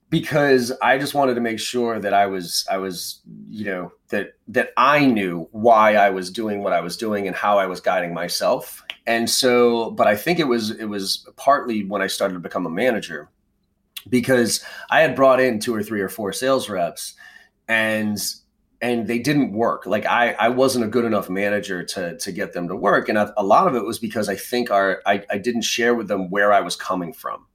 because I just wanted to make sure that I was I was you know that that I knew why I was doing what I was doing and how I was guiding myself. And so but I think it was it was partly when I started to become a manager because I had brought in two or three or four sales reps and and they didn't work. Like I, I wasn't a good enough manager to to get them to work, and a, a lot of it was because I think our I, I didn't share with them where I was coming from.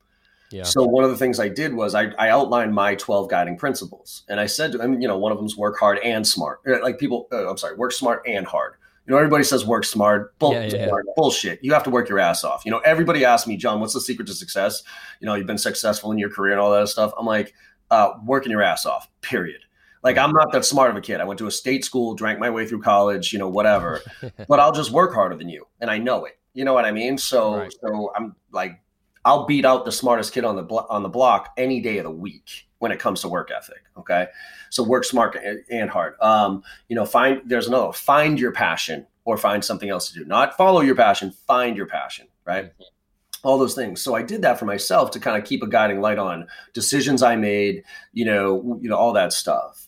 Yeah. So one of the things I did was I, I outlined my 12 guiding principles, and I said to them, you know, one of them is work hard and smart. Uh, like people, uh, I'm sorry, work smart and hard. You know, everybody says work smart. Bull- yeah, yeah, Bullshit. You have to work your ass off. You know, everybody asks me, John, what's the secret to success? You know, you've been successful in your career and all that stuff. I'm like, uh, working your ass off, period. Like, I'm not that smart of a kid. I went to a state school, drank my way through college, you know, whatever. but I'll just work harder than you. And I know it. You know what I mean? So, right. so I'm like, I'll beat out the smartest kid on the blo- on the block any day of the week when it comes to work ethic. Okay, so work smart and hard. Um, you know, find there's another find your passion or find something else to do. Not follow your passion, find your passion. Right. Mm-hmm all those things. So I did that for myself to kind of keep a guiding light on decisions I made, you know, you know, all that stuff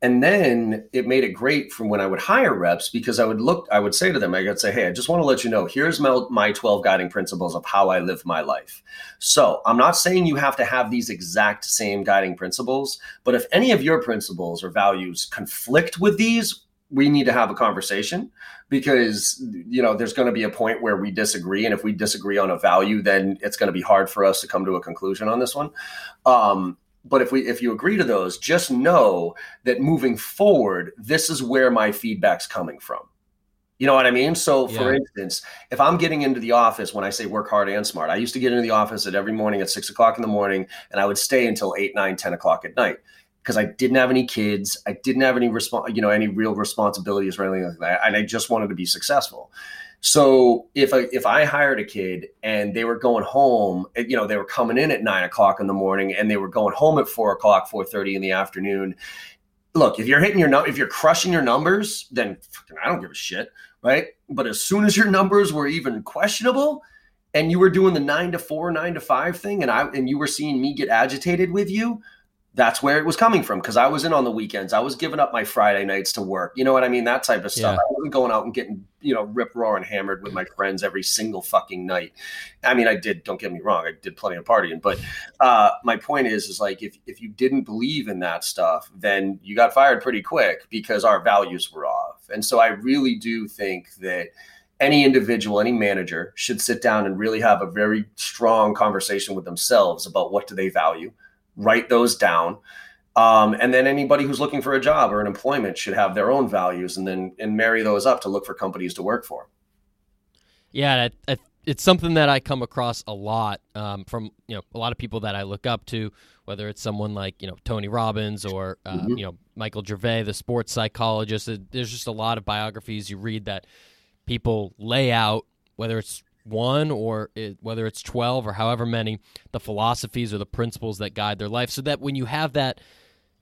and then it made it great from when I would hire reps because I would look, I would say to them, I would say, Hey, I just want to let you know, here's my, my 12 guiding principles of how I live my life. So I'm not saying you have to have these exact same guiding principles, but if any of your principles or values conflict with these, we need to have a conversation because you know there's going to be a point where we disagree and if we disagree on a value then it's going to be hard for us to come to a conclusion on this one um, but if we if you agree to those, just know that moving forward, this is where my feedback's coming from. You know what I mean? So, for instance, if I'm getting into the office when I say work hard and smart, I used to get into the office at every morning at six o'clock in the morning, and I would stay until eight, nine, 10 o'clock at night because I didn't have any kids, I didn't have any response, you know, any real responsibilities or anything like that, and I just wanted to be successful. So if I, if I hired a kid and they were going home, eh, you know, they were coming in at nine o'clock in the morning and they were going home at four o'clock, four thirty in the afternoon. Look, if you're hitting your if you're crushing your numbers, then I don't give a shit, right? But as soon as your numbers were even questionable, and you were doing the nine to four, nine to five thing, and I and you were seeing me get agitated with you, that's where it was coming from because I was in on the weekends. I was giving up my Friday nights to work. You know what I mean? That type of stuff. Yeah. I wasn't going out and getting, you know, rip roaring hammered with my friends every single fucking night. I mean, I did, don't get me wrong, I did plenty of partying. But uh, my point is, is like if, if you didn't believe in that stuff, then you got fired pretty quick because our values were off. And so I really do think that any individual, any manager should sit down and really have a very strong conversation with themselves about what do they value write those down. Um, and then anybody who's looking for a job or an employment should have their own values and then and marry those up to look for companies to work for. Yeah, it's something that I come across a lot um, from you know a lot of people that I look up to, whether it's someone like you know Tony Robbins or uh, mm-hmm. you know Michael Gervais, the sports psychologist. There's just a lot of biographies you read that people lay out, whether it's one or it, whether it's 12 or however many, the philosophies or the principles that guide their life. So that when you have that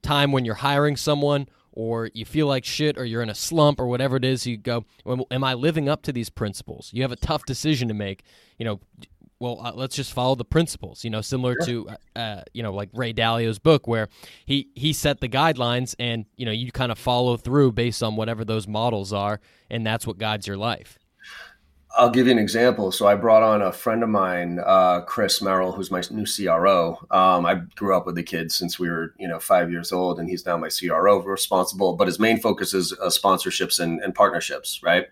time when you're hiring someone or you feel like shit or you're in a slump or whatever it is, you go, Am I living up to these principles? You have a tough decision to make. You know, well, uh, let's just follow the principles. You know, similar to uh, uh, you know like Ray Dalio's book, where he he set the guidelines, and you know you kind of follow through based on whatever those models are, and that's what guides your life. I'll give you an example. So I brought on a friend of mine, uh, Chris Merrill, who's my new CRO. Um, I grew up with the kid since we were, you know, five years old, and he's now my CRO responsible. But his main focus is uh, sponsorships and, and partnerships, right?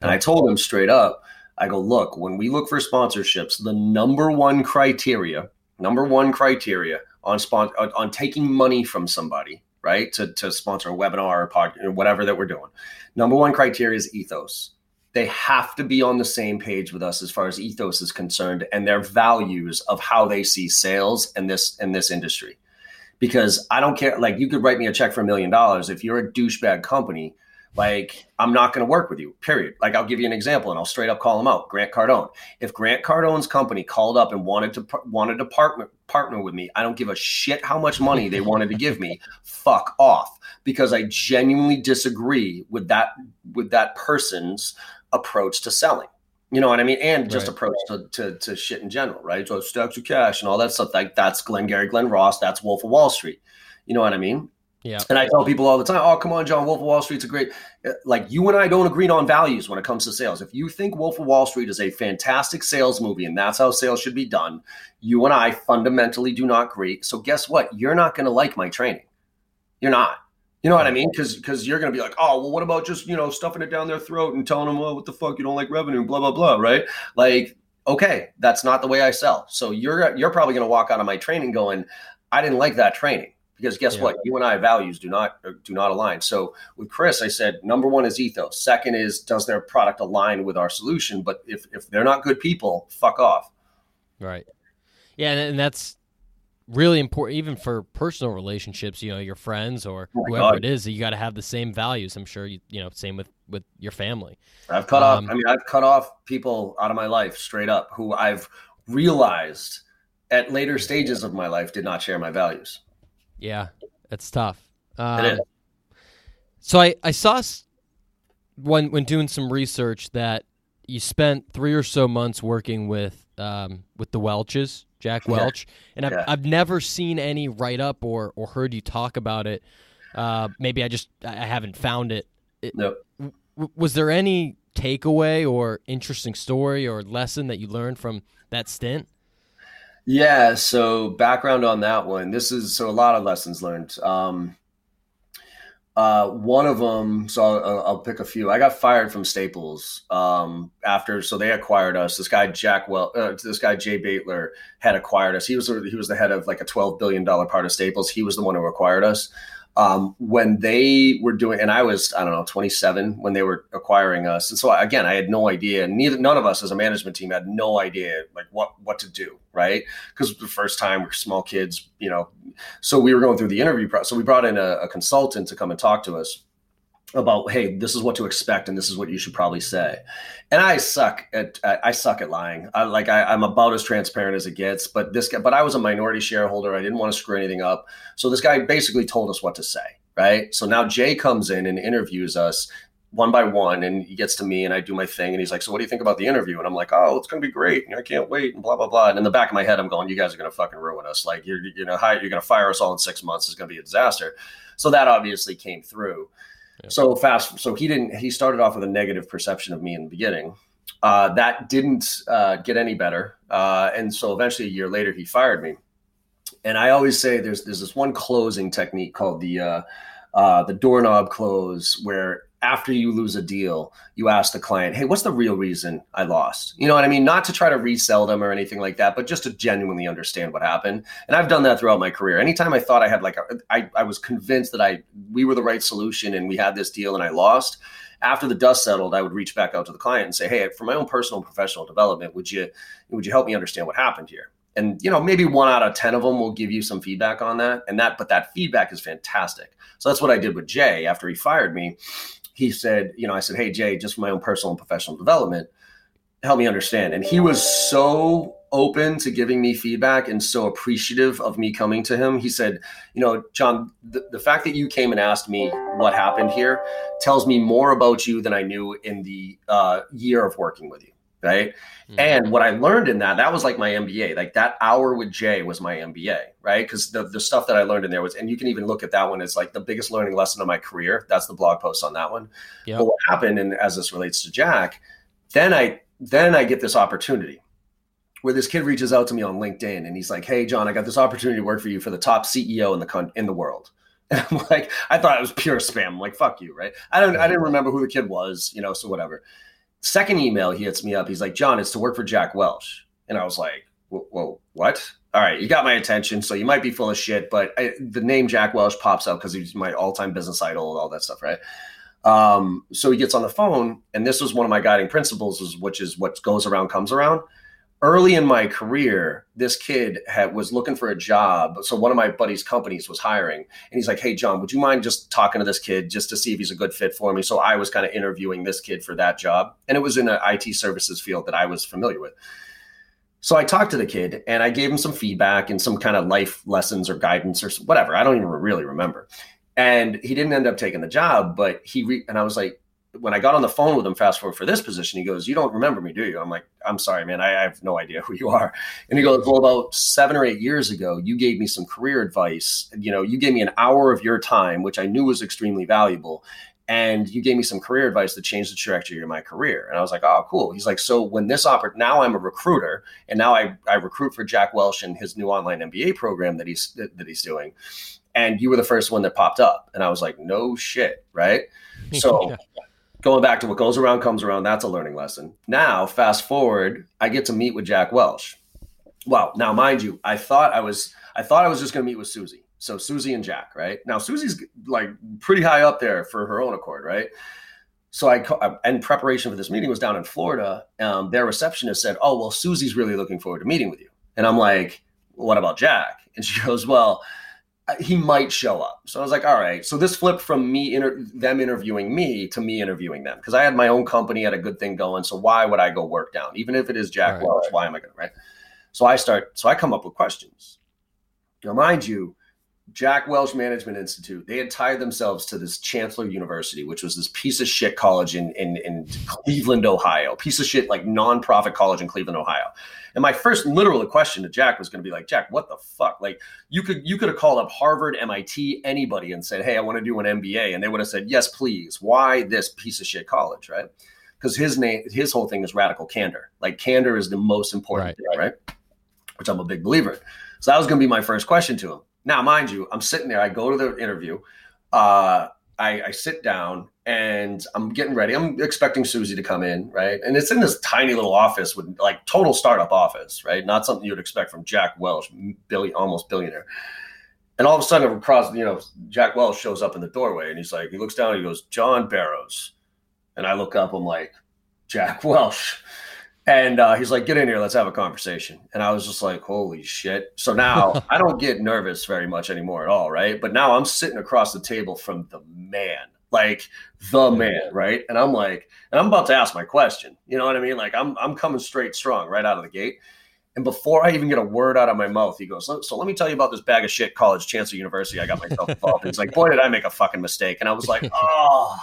And I told him straight up, I go, look, when we look for sponsorships, the number one criteria, number one criteria on spon- on taking money from somebody, right, to to sponsor a webinar or pod, or whatever that we're doing, number one criteria is ethos they have to be on the same page with us as far as ethos is concerned and their values of how they see sales and this in this industry. Because I don't care, like you could write me a check for a million dollars. If you're a douchebag company, like I'm not going to work with you. Period. Like I'll give you an example, and I'll straight up call them out. Grant Cardone. If Grant Cardone's company called up and wanted to wanted to partner partner with me, I don't give a shit how much money they wanted to give me. Fuck off, because I genuinely disagree with that with that person's approach to selling. You know what I mean? And just right. approach to, to, to shit in general, right? So stacks of cash and all that stuff. Like that's Glenn Glengarry Glen Ross. That's Wolf of Wall Street. You know what I mean? Yeah. And I tell people all the time, oh, come on, John, Wolf of Wall Street's a great, uh, like you and I don't agree on values when it comes to sales. If you think Wolf of Wall Street is a fantastic sales movie and that's how sales should be done, you and I fundamentally do not agree. So guess what? You're not going to like my training. You're not. You know what I mean? Because because you're gonna be like, oh, well, what about just you know stuffing it down their throat and telling them, well, what the fuck, you don't like revenue, blah blah blah, right? Like, okay, that's not the way I sell. So you're you're probably gonna walk out of my training going, I didn't like that training because guess yeah. what? You and I values do not uh, do not align. So with Chris, I said number one is ethos. Second is does their product align with our solution? But if if they're not good people, fuck off. Right. Yeah, and that's really important even for personal relationships you know your friends or oh whoever God. it is you got to have the same values. I'm sure you you know same with with your family. I've cut um, off i mean i've cut off people out of my life straight up who i've realized at later stages of my life did not share my values. Yeah it's tough. Um, it is. so i i saw when when doing some research that you spent three or so months working with um, with the welches Jack Welch, yeah. and I've, yeah. I've never seen any write up or or heard you talk about it. Uh, maybe I just I haven't found it. it nope. w- was there any takeaway or interesting story or lesson that you learned from that stint? Yeah. So background on that one. This is so a lot of lessons learned. Um, Uh, one of them, so I'll, I'll, pick a few. I got fired from Staples um, after, so they acquired us. This guy Jack Well, uh, this guy Jay Baitler had acquired us. He was he was the head of like a twelve billion dollar part of Staples. He was the one who acquired us um, when they were doing, and I was, I don't know, 27 when they were acquiring us. And so again, I had no idea. Neither, none of us as a management team had no idea like what, what to do. Right. Cause the first time we're small kids, you know, so we were going through the interview process. So we brought in a, a consultant to come and talk to us about hey this is what to expect and this is what you should probably say. And i suck at i suck at lying. I like I, am about as transparent as it gets but this guy but i was a minority shareholder. I didn't want to screw anything up. So this guy basically told us what to say right? So now jay comes in and interviews us one by one and he gets to me and i do my thing and he's like so what do you think about the interview? And i'm like oh it's going to be great. I can't wait and blah blah blah. And in the back of my head i'm going you guys are going to fucking ruin us. Like you're you know you're going to fire us all in six months. It's going to be a disaster. So that obviously came through so fast, so he didn't. He started off with a negative perception of me in the beginning. Uh, that didn't uh, get any better, uh, and so eventually, a year later, he fired me. And I always say there's there's this one closing technique called the uh, uh, the doorknob close, where after you lose a deal, you ask the client, "Hey, what's the real reason I lost?" You know what I mean? Not to try to resell them or anything like that, but just to genuinely understand what happened. And I've done that throughout my career. Anytime I thought I had like a, I, I was convinced that I we were the right solution and we had this deal and I lost. After the dust settled, I would reach back out to the client and say, "Hey, for my own personal and professional development, would you would you help me understand what happened here?" and you know maybe one out of 10 of them will give you some feedback on that and that but that feedback is fantastic so that's what i did with jay after he fired me he said, you know, I said, hey, Jay, just for my own personal and professional development, help me understand. And he was so open to giving me feedback and so appreciative of me coming to him. He said, you know, John, the, the fact that you came and asked me what happened here tells me more about you than I knew in the uh, year of working with you right? Mm-hmm. And what I learned in that, that was like my MBA. Like that hour with Jay was my MBA, right? Because the, the stuff that I learned in there was, and you can even look at that one as like the biggest learning lesson of my career. That's the blog post on that one. Yep. But what happened, and as this relates to Jack, then I then I get this opportunity where this kid reaches out to me on LinkedIn and he's like, "Hey, John, I got this opportunity to work for you for the top CEO in the con- in the world." And I'm like, I thought it was pure spam. I'm like, fuck you, right? I don't, I didn't remember who the kid was, you know, so whatever. Second email, he hits me up. He's like, John, it's to work for Jack Welch. And I was like, whoa, what? All right, you got my attention. So you might be full of shit, but I, the name Jack Welch pops up because he's my all time business idol and all that stuff, right? Um, so he gets on the phone, and this was one of my guiding principles, which is what goes around comes around early in my career, this kid had, was looking for a job. So one of my buddy's companies was hiring, and he's like, "Hey, John, would you mind just talking to this kid just to see if he's a good fit for me?" So I was kind of interviewing this kid for that job, and it was in an IT services field that I was familiar with. So I talked to the kid and I gave him some feedback and some kind of life lessons or guidance or whatever. I don't even really remember. And he didn't end up taking the job, but he re- and I was like, when I got on the phone with him, fast forward for this position, he goes, "You don't remember me, do you?" I'm like, "I'm sorry, man. I, I, have no idea who you are." And he goes, "Well, about seven or eight years ago, you gave me some career advice. You know, you gave me an hour of your time, which I knew was extremely valuable." And you gave me some career advice that changed the trajectory of my career. And I was like, oh, cool. He's like, so when this offer, now I'm a recruiter, and now I, I recruit for Jack Welch and his new online MBA program that he's that, he's doing. And you were the first one that popped up. And I was like, no shit, right? So going back to what goes around comes around, that's a learning lesson. Now, fast forward, I get to meet with Jack Welch. Well, now mind you, I thought I was I thought I was just going to meet with Suzy. So Suzy and Jack, right? Now Suzy's like pretty high up there for her own accord, right? So I, in preparation for this meeting, was down in Florida. Um, their receptionist said, "Oh, well, Suzy's really looking forward to meeting with you." And I'm like, well, "What about Jack?" And she goes, "Well, he might show up. So I was like, all right. So this flipped from me inter- them interviewing me to me interviewing them because I had my own company, had a good thing going. So why would I go work down, even if it is Jack right, Welch? Right. Why am I going to right? So I start. So I come up with questions. Now, mind you, Jack Welch Management Institute, they had tied themselves to this Chancellor University, which was this piece of shit college in, in, in Cleveland, Ohio. Piece of shit, like nonprofit college in Cleveland, Ohio. And my first literal question to Jack was going to be like, Jack, what the fuck? Like you could you could have called up Harvard, MIT, anybody and said, Hey, I want to do an MBA. And they would have said, Yes, please. Why this piece of shit college? Right. Because his name, his whole thing is radical candor. Like candor is the most important right. thing, right? Which I'm a big believer in. So that was going to be my first question to him. Now, mind you, I'm sitting there. I go to the interview. Uh, I, I sit down and I'm getting ready. I'm expecting Suzy to come in, right? And it's in this tiny little office with like total startup office, right? Not something you would expect from Jack Welch, billion, almost billionaire. And all of a sudden, across, you know, Jack Welch shows up in the doorway and he's like, he looks down, he goes, John Barrows. And I look up, I'm like, Jack Welch. And uh, he's like, get in here, let's have a conversation. And I was just like, holy shit. So now I don't get nervous very much anymore at all, right? But now I'm sitting across the table from the man, like the man, right? And I'm like, and I'm about to ask my question. You know what I mean? Like I'm I'm coming straight strong right out of the gate. And before I even get a word out of my mouth, he goes, So let me tell you about this bag of shit college, Chancellor University. I got myself involved. He's like, Boy, did I make a fucking mistake. And I was like, Oh,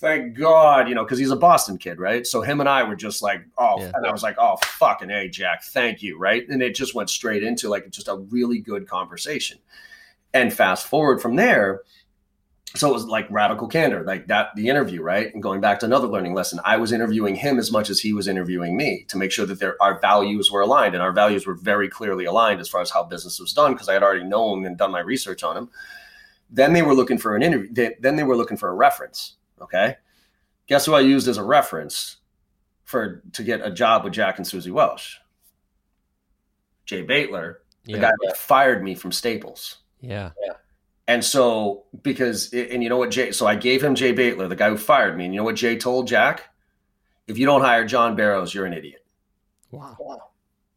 thank God, you know, because he's a Boston kid, right? So him and I were just like, oh, yeah. and I was like, oh, fucking hey, Jack, thank you, right? And it just went straight into like just a really good conversation. And fast forward from there, so it was like radical candor, like that, the interview, right? And going back to another learning lesson, I was interviewing him as much as he was interviewing me to make sure that there, our values were aligned. And our values were very clearly aligned as far as how business was done, because I had already known and done my research on him. Then they were looking for an interview. They, then they were looking for a reference Okay. Guess who I used as a reference for to get a job with Jack and Suzy Welch? Jay Baitler, the yeah. guy that fired me from Staples. Yeah. Yeah. And so, because, and you know what, Jay, so I gave him Jay Baitler, the guy who fired me. And you know what Jay told Jack? If you don't hire John Barrows, you're an idiot. Wow.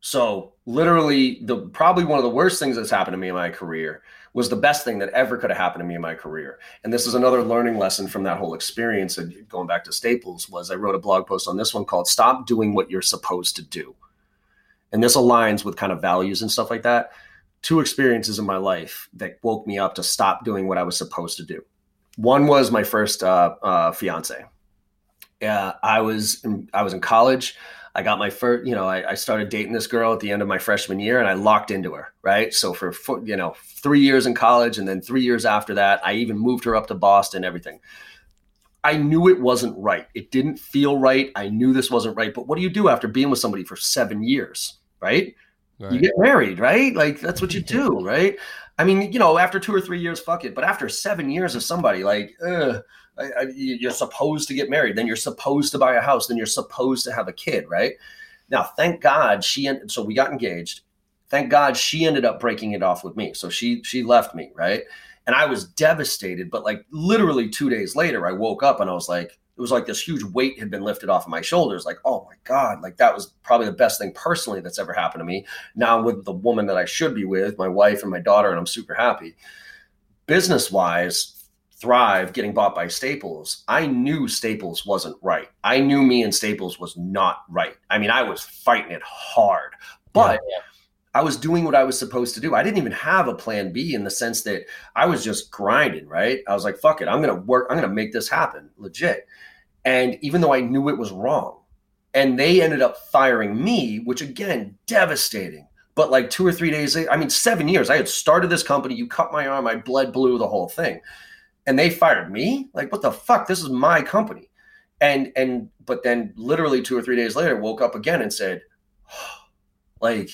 So, literally, the probably one of the worst things that's happened to me in my career was the best thing that ever could have happened to me in my career. And this is another learning lesson from that whole experience. And going back to Staples, was I wrote a blog post on this one called "Stop Doing What You're Supposed to Do," and this aligns with kind of values and stuff like that. Two experiences in my life that woke me up to stop doing what I was supposed to do. One was my first uh, uh, fiance. Uh, I was in, I was in college. I got my first, you know, I, I, started dating this girl at the end of my freshman year and I locked into her, right? So for, you know, three years in college and then three years after that, I even moved her up to Boston, everything. I knew it wasn't right. It didn't feel right. I knew this wasn't right. But what do you do after being with somebody for seven years, right? right. You get married, right? Like that's what you do, right? I mean, you know, after two or three years, fuck it. But after seven years of somebody, like, ugh, I, I, you're supposed to get married, then you're supposed to buy a house, then you're supposed to have a kid, right? Now, thank God she and so we got engaged. Thank God she ended up breaking it off with me. So she she left me, right? And I was devastated, but like literally 2 days later I woke up and I was like it was like this huge weight had been lifted off of my shoulders like oh my god like that was probably the best thing personally that's ever happened to me now I'm with the woman that i should be with my wife and my daughter and i'm super happy business wise Thrive getting bought by Staples, I knew Staples wasn't right. I knew me and Staples was not right. I mean, I was fighting it hard, but yeah. I was doing what I was supposed to do. I didn't even have a plan B in the sense that I was just grinding, right? I was like, fuck it, I'm going to work, I'm going to make this happen legit. And even though I knew it was wrong, and they ended up firing me, which again, devastating. But like two or three days, I mean, seven years, I had started this company. You cut my arm, I bled blue, the whole thing and they fired me? Like what the fuck? This is my company. And and but then literally two or three days later woke up again and said like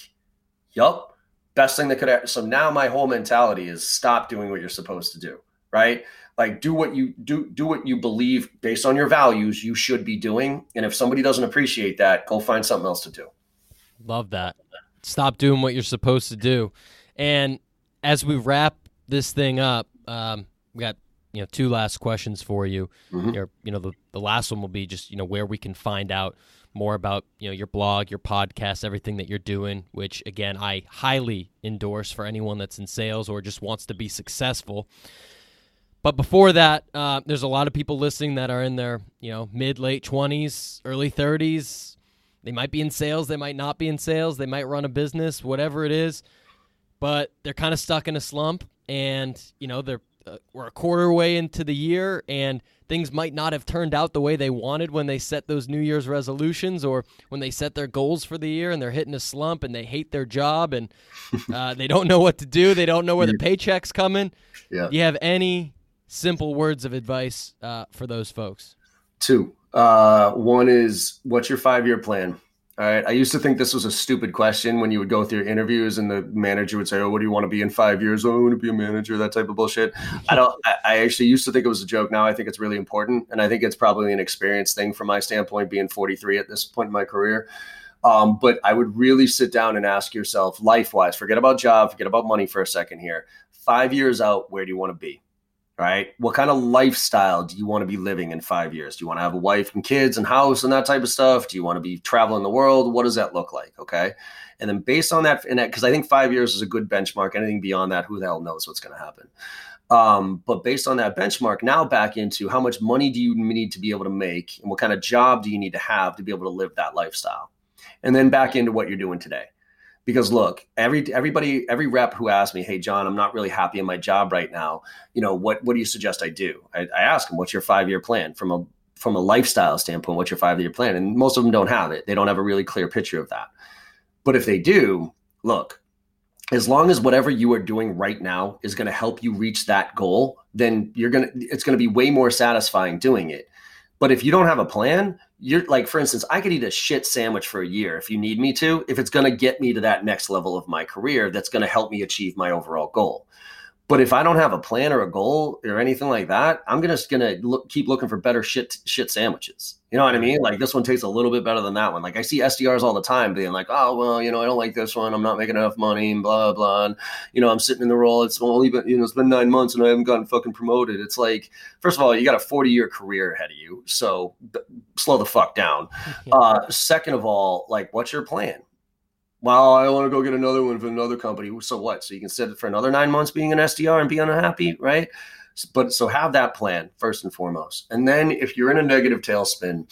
yup best thing that could happen so now my whole mentality is stop doing what you're supposed to do right? Like do what you do do what you believe based on your values you should be doing. And if somebody doesn't appreciate that go find something else to do. Love that. Stop doing what you're supposed to do. And as we wrap this thing up um, we got you know two last questions for you. Mm-hmm. Your, you know the, the last one will be just you know where we can find out more about you know your blog, your podcast, everything that you're doing. Which again, I highly endorse for anyone that's in sales or just wants to be successful. But before that, uh, there's a lot of people listening that are in their you know mid late twenties, early thirties. They might be in sales, they might not be in sales, they might run a business, whatever it is, but they're kind of stuck in a slump, and you know they're uh, we're a quarter way into the year and things might not have turned out the way they wanted when they set those New Year's resolutions or when they set their goals for the year and they're hitting a slump and they hate their job and uh, they don't know what to do. They don't know where the paycheck's coming. Yeah. Do you have any simple words of advice uh, for those folks? Two. Uh, one is what's your five year plan? All right. I used to think this was a stupid question when you would go through your interviews and the manager would say, Oh, what do you want to be in five years? Oh, I want to be a manager, that type of bullshit. I don't, I actually used to think it was a joke. Now I think it's really important. And I think it's probably an experience thing from my standpoint, being 43 at this point in my career. Um, but I would really sit down and ask yourself, life wise, forget about job, forget about money for a second here. Five years out, where do you want to be? Right? What kind of lifestyle do you want to be living in five years? Do you want to have a wife and kids and house and that type of stuff? Do you want to be traveling the world? What does that look like? Okay. And then based on that, and because I think five years is a good benchmark. Anything beyond that, who the hell knows what's going to happen? Um, but based on that benchmark, now back into how much money do you need to be able to make and what kind of job do you need to have to be able to live that lifestyle? And then back into what you're doing today because look every everybody every rep who asks me hey john i'm not really happy in my job right now you know what what do you suggest i do? I, I ask them what's your five year plan? From a from a lifestyle standpoint what's your five year plan? And most of them don't have it. They don't have a really clear picture of that. But if they do look as long as whatever you are doing right now is going to help you reach that goal then you're going to it's going to be way more satisfying doing it but if you don't have a plan, you're like, for instance, I could eat a shit sandwich for a year if you need me to, if it's going to get me to that next level of my career that's going to help me achieve my overall goal. But if I don't have a plan or a goal or anything like that, I'm just gonna look, keep looking for better shit shit sandwiches. You know what I mean? Like this one tastes a little bit better than that one. Like I see SDRs all the time being like, oh well, you know, I don't like this one. I'm not making enough money, and blah blah. And you know, I'm sitting in the role. It's only been you know, it's been nine months and I haven't gotten fucking promoted. It's like, first of all, you got a 40 year career ahead of you, so b- slow the fuck down. Uh, second of all, like, what's your plan? Well, I want to go get another one from another company. So what? So you can sit for another nine months being an SDR and be unhappy, right? But so have that plan first and foremost. And then if you're in a negative tailspin,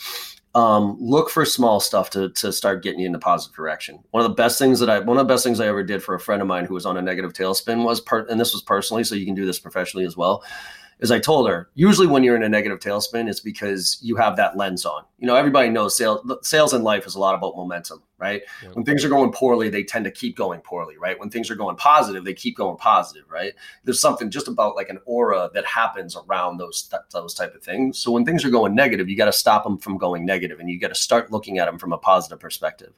um, look for small stuff to, to start getting you in the positive direction. One of the best things that I, one of the best things I ever did for a friend of mine who was on a negative tailspin was part, and this was personally, so you can do this professionally as well, is I told her, usually when you're in a negative tailspin, it's because you have that lens on. You know, everybody knows sales, sales in life is a lot about momentum, right? Yeah. When things are going poorly, they tend to keep going poorly, right? When things are going positive, they keep going positive, right? There's something just about like an aura that happens around those those type of things. So when things are going negative, you got to stop them from going negative, and you got to start looking at them from a positive perspective.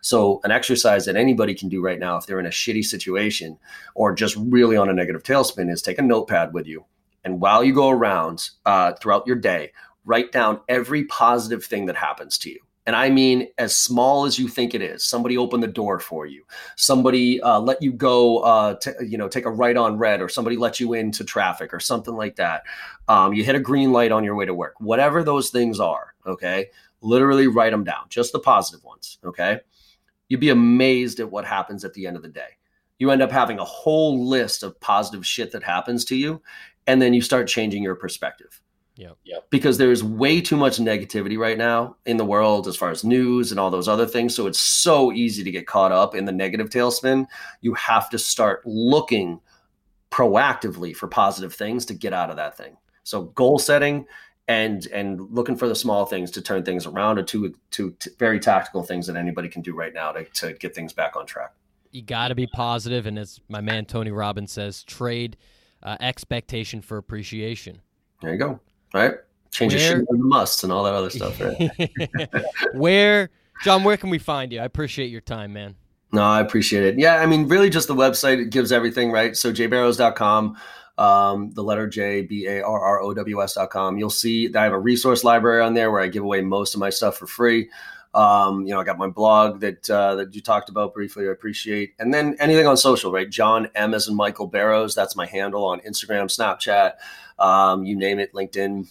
So, an exercise that anybody can do right now, if they're in a shitty situation or just really on a negative tailspin, is take a notepad with you and while you go around uh, throughout your day, write down every positive thing that happens to you. And I mean, as small as you think it is. Somebody opened the door for you. Somebody uh, let you go, uh, t- you know, take a right on red, or somebody let you into traffic, or something like that. Um, you hit a green light on your way to work. Whatever those things are, okay. Literally write them down, just the positive ones, okay. You'd be amazed at what happens at the end of the day. You end up having a whole list of positive shit that happens to you, and then you start changing your perspective. Yeah. Yep. Because there's way too much negativity right now in the world as far as news and all those other things. So it's so easy to get caught up in the negative tailspin. You have to start looking proactively for positive things to get out of that thing. So goal setting and and looking for the small things to turn things around are two two t- very tactical things that anybody can do right now to, to get things back on track. You got to be positive, and as my man Tony Robbins says, trade uh, expectation for appreciation. There you go. All right. Change where, your shit the musts and all that other stuff. Right? where, John, where can we find you? I appreciate your time, man. No, I appreciate it. Yeah, I mean, really just the website, it gives everything, right? So jbarrows.com, um, the letter J, B A R R O W S.com. You'll see that I have a resource library on there where I give away most of my stuff for free. Um, you know, I got my blog that uh, that you talked about briefly. I appreciate, and then anything on social, right? John M as in Michael Barrows. That's my handle on Instagram, Snapchat, um, you name it, LinkedIn.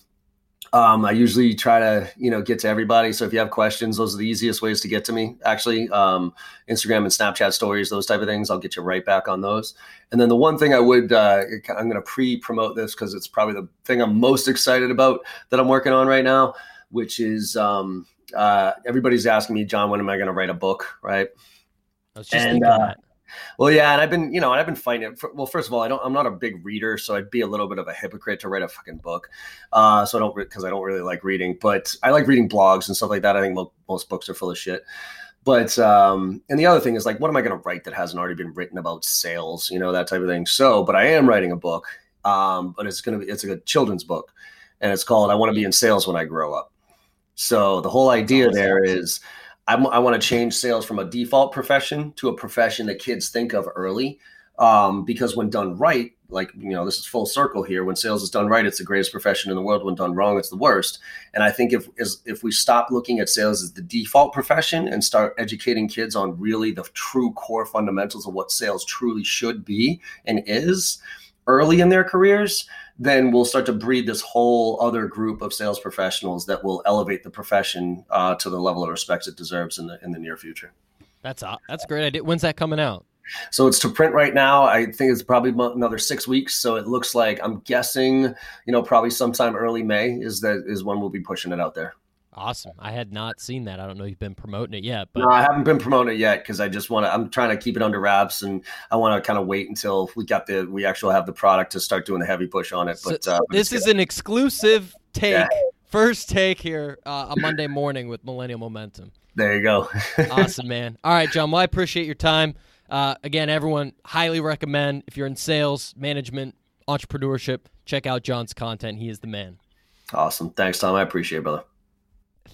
Um, I usually try to, you know, get to everybody. So if you have questions, those are the easiest ways to get to me. Actually, um, Instagram and Snapchat stories, those type of things, I'll get you right back on those. And then the one thing I would, uh, I'm going to pre-promote this because it's probably the thing I'm most excited about that I'm working on right now, which is um, uh, everybody's asking me, John, when am I going to write a book? Right. I was just and, uh. Well, yeah, and I've been, you know, I've been fighting it. For, well, first of all, I don't, I'm not a big reader, so I'd be a little bit of a hypocrite to write a fucking book. Uh, so I don't, because I don't really like reading, but I like reading blogs and stuff like that. I think mo- most books are full of shit. But um, and the other thing is like, what am I going to write that hasn't already been written about sales? You know, that type of thing. So, but I am writing a book, um, but it's going to be, it's a children's book, and it's called "I Want to Be in Sales When I Grow Up." So the whole idea there is, I want to change sales from a default profession to a profession that kids think of early. Um, because when done right, like you know, this is full circle here. When sales is done right, it's the greatest profession in the world. When done wrong, it's the worst. And I think if if we stop looking at sales as the default profession and start educating kids on really the true core fundamentals of what sales truly should be and is early in their careers, then we'll start to breed this whole other group of sales professionals that will elevate the profession uh, to the level of respect it deserves in the in the near future. That's a, that's a great idea. When's that coming out? So it's to print right now. I think it's probably another six weeks. So it looks like I'm guessing, you know, probably sometime early May is that is when we'll be pushing it out there. Awesome. I had not seen that. I don't know you've been promoting it yet, but no, I haven't been promoting it yet because I just want to. I'm trying to keep it under wraps, and I want to kind of wait until we got the we actually have the product to start doing the heavy push on it. But so, uh, this is an exclusive take, yeah. first take here uh, a Monday morning with Millennial Momentum. There you go. awesome, man. All right, John. Well, I appreciate your time. Uh, again, everyone highly recommend if you're in sales, management, entrepreneurship, check out John's content. He is the man. Awesome. Thanks, Tom. I appreciate it, brother.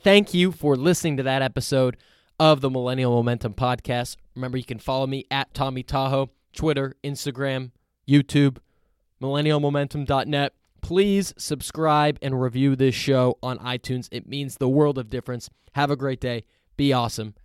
Thank you for listening to that episode of the Millennial Momentum Podcast. Remember, you can follow me at Tommy Tahoe, Twitter, Instagram, YouTube, millennialmomentum.net. Please subscribe and review this show on iTunes. It means the world of difference. Have a great day. Be awesome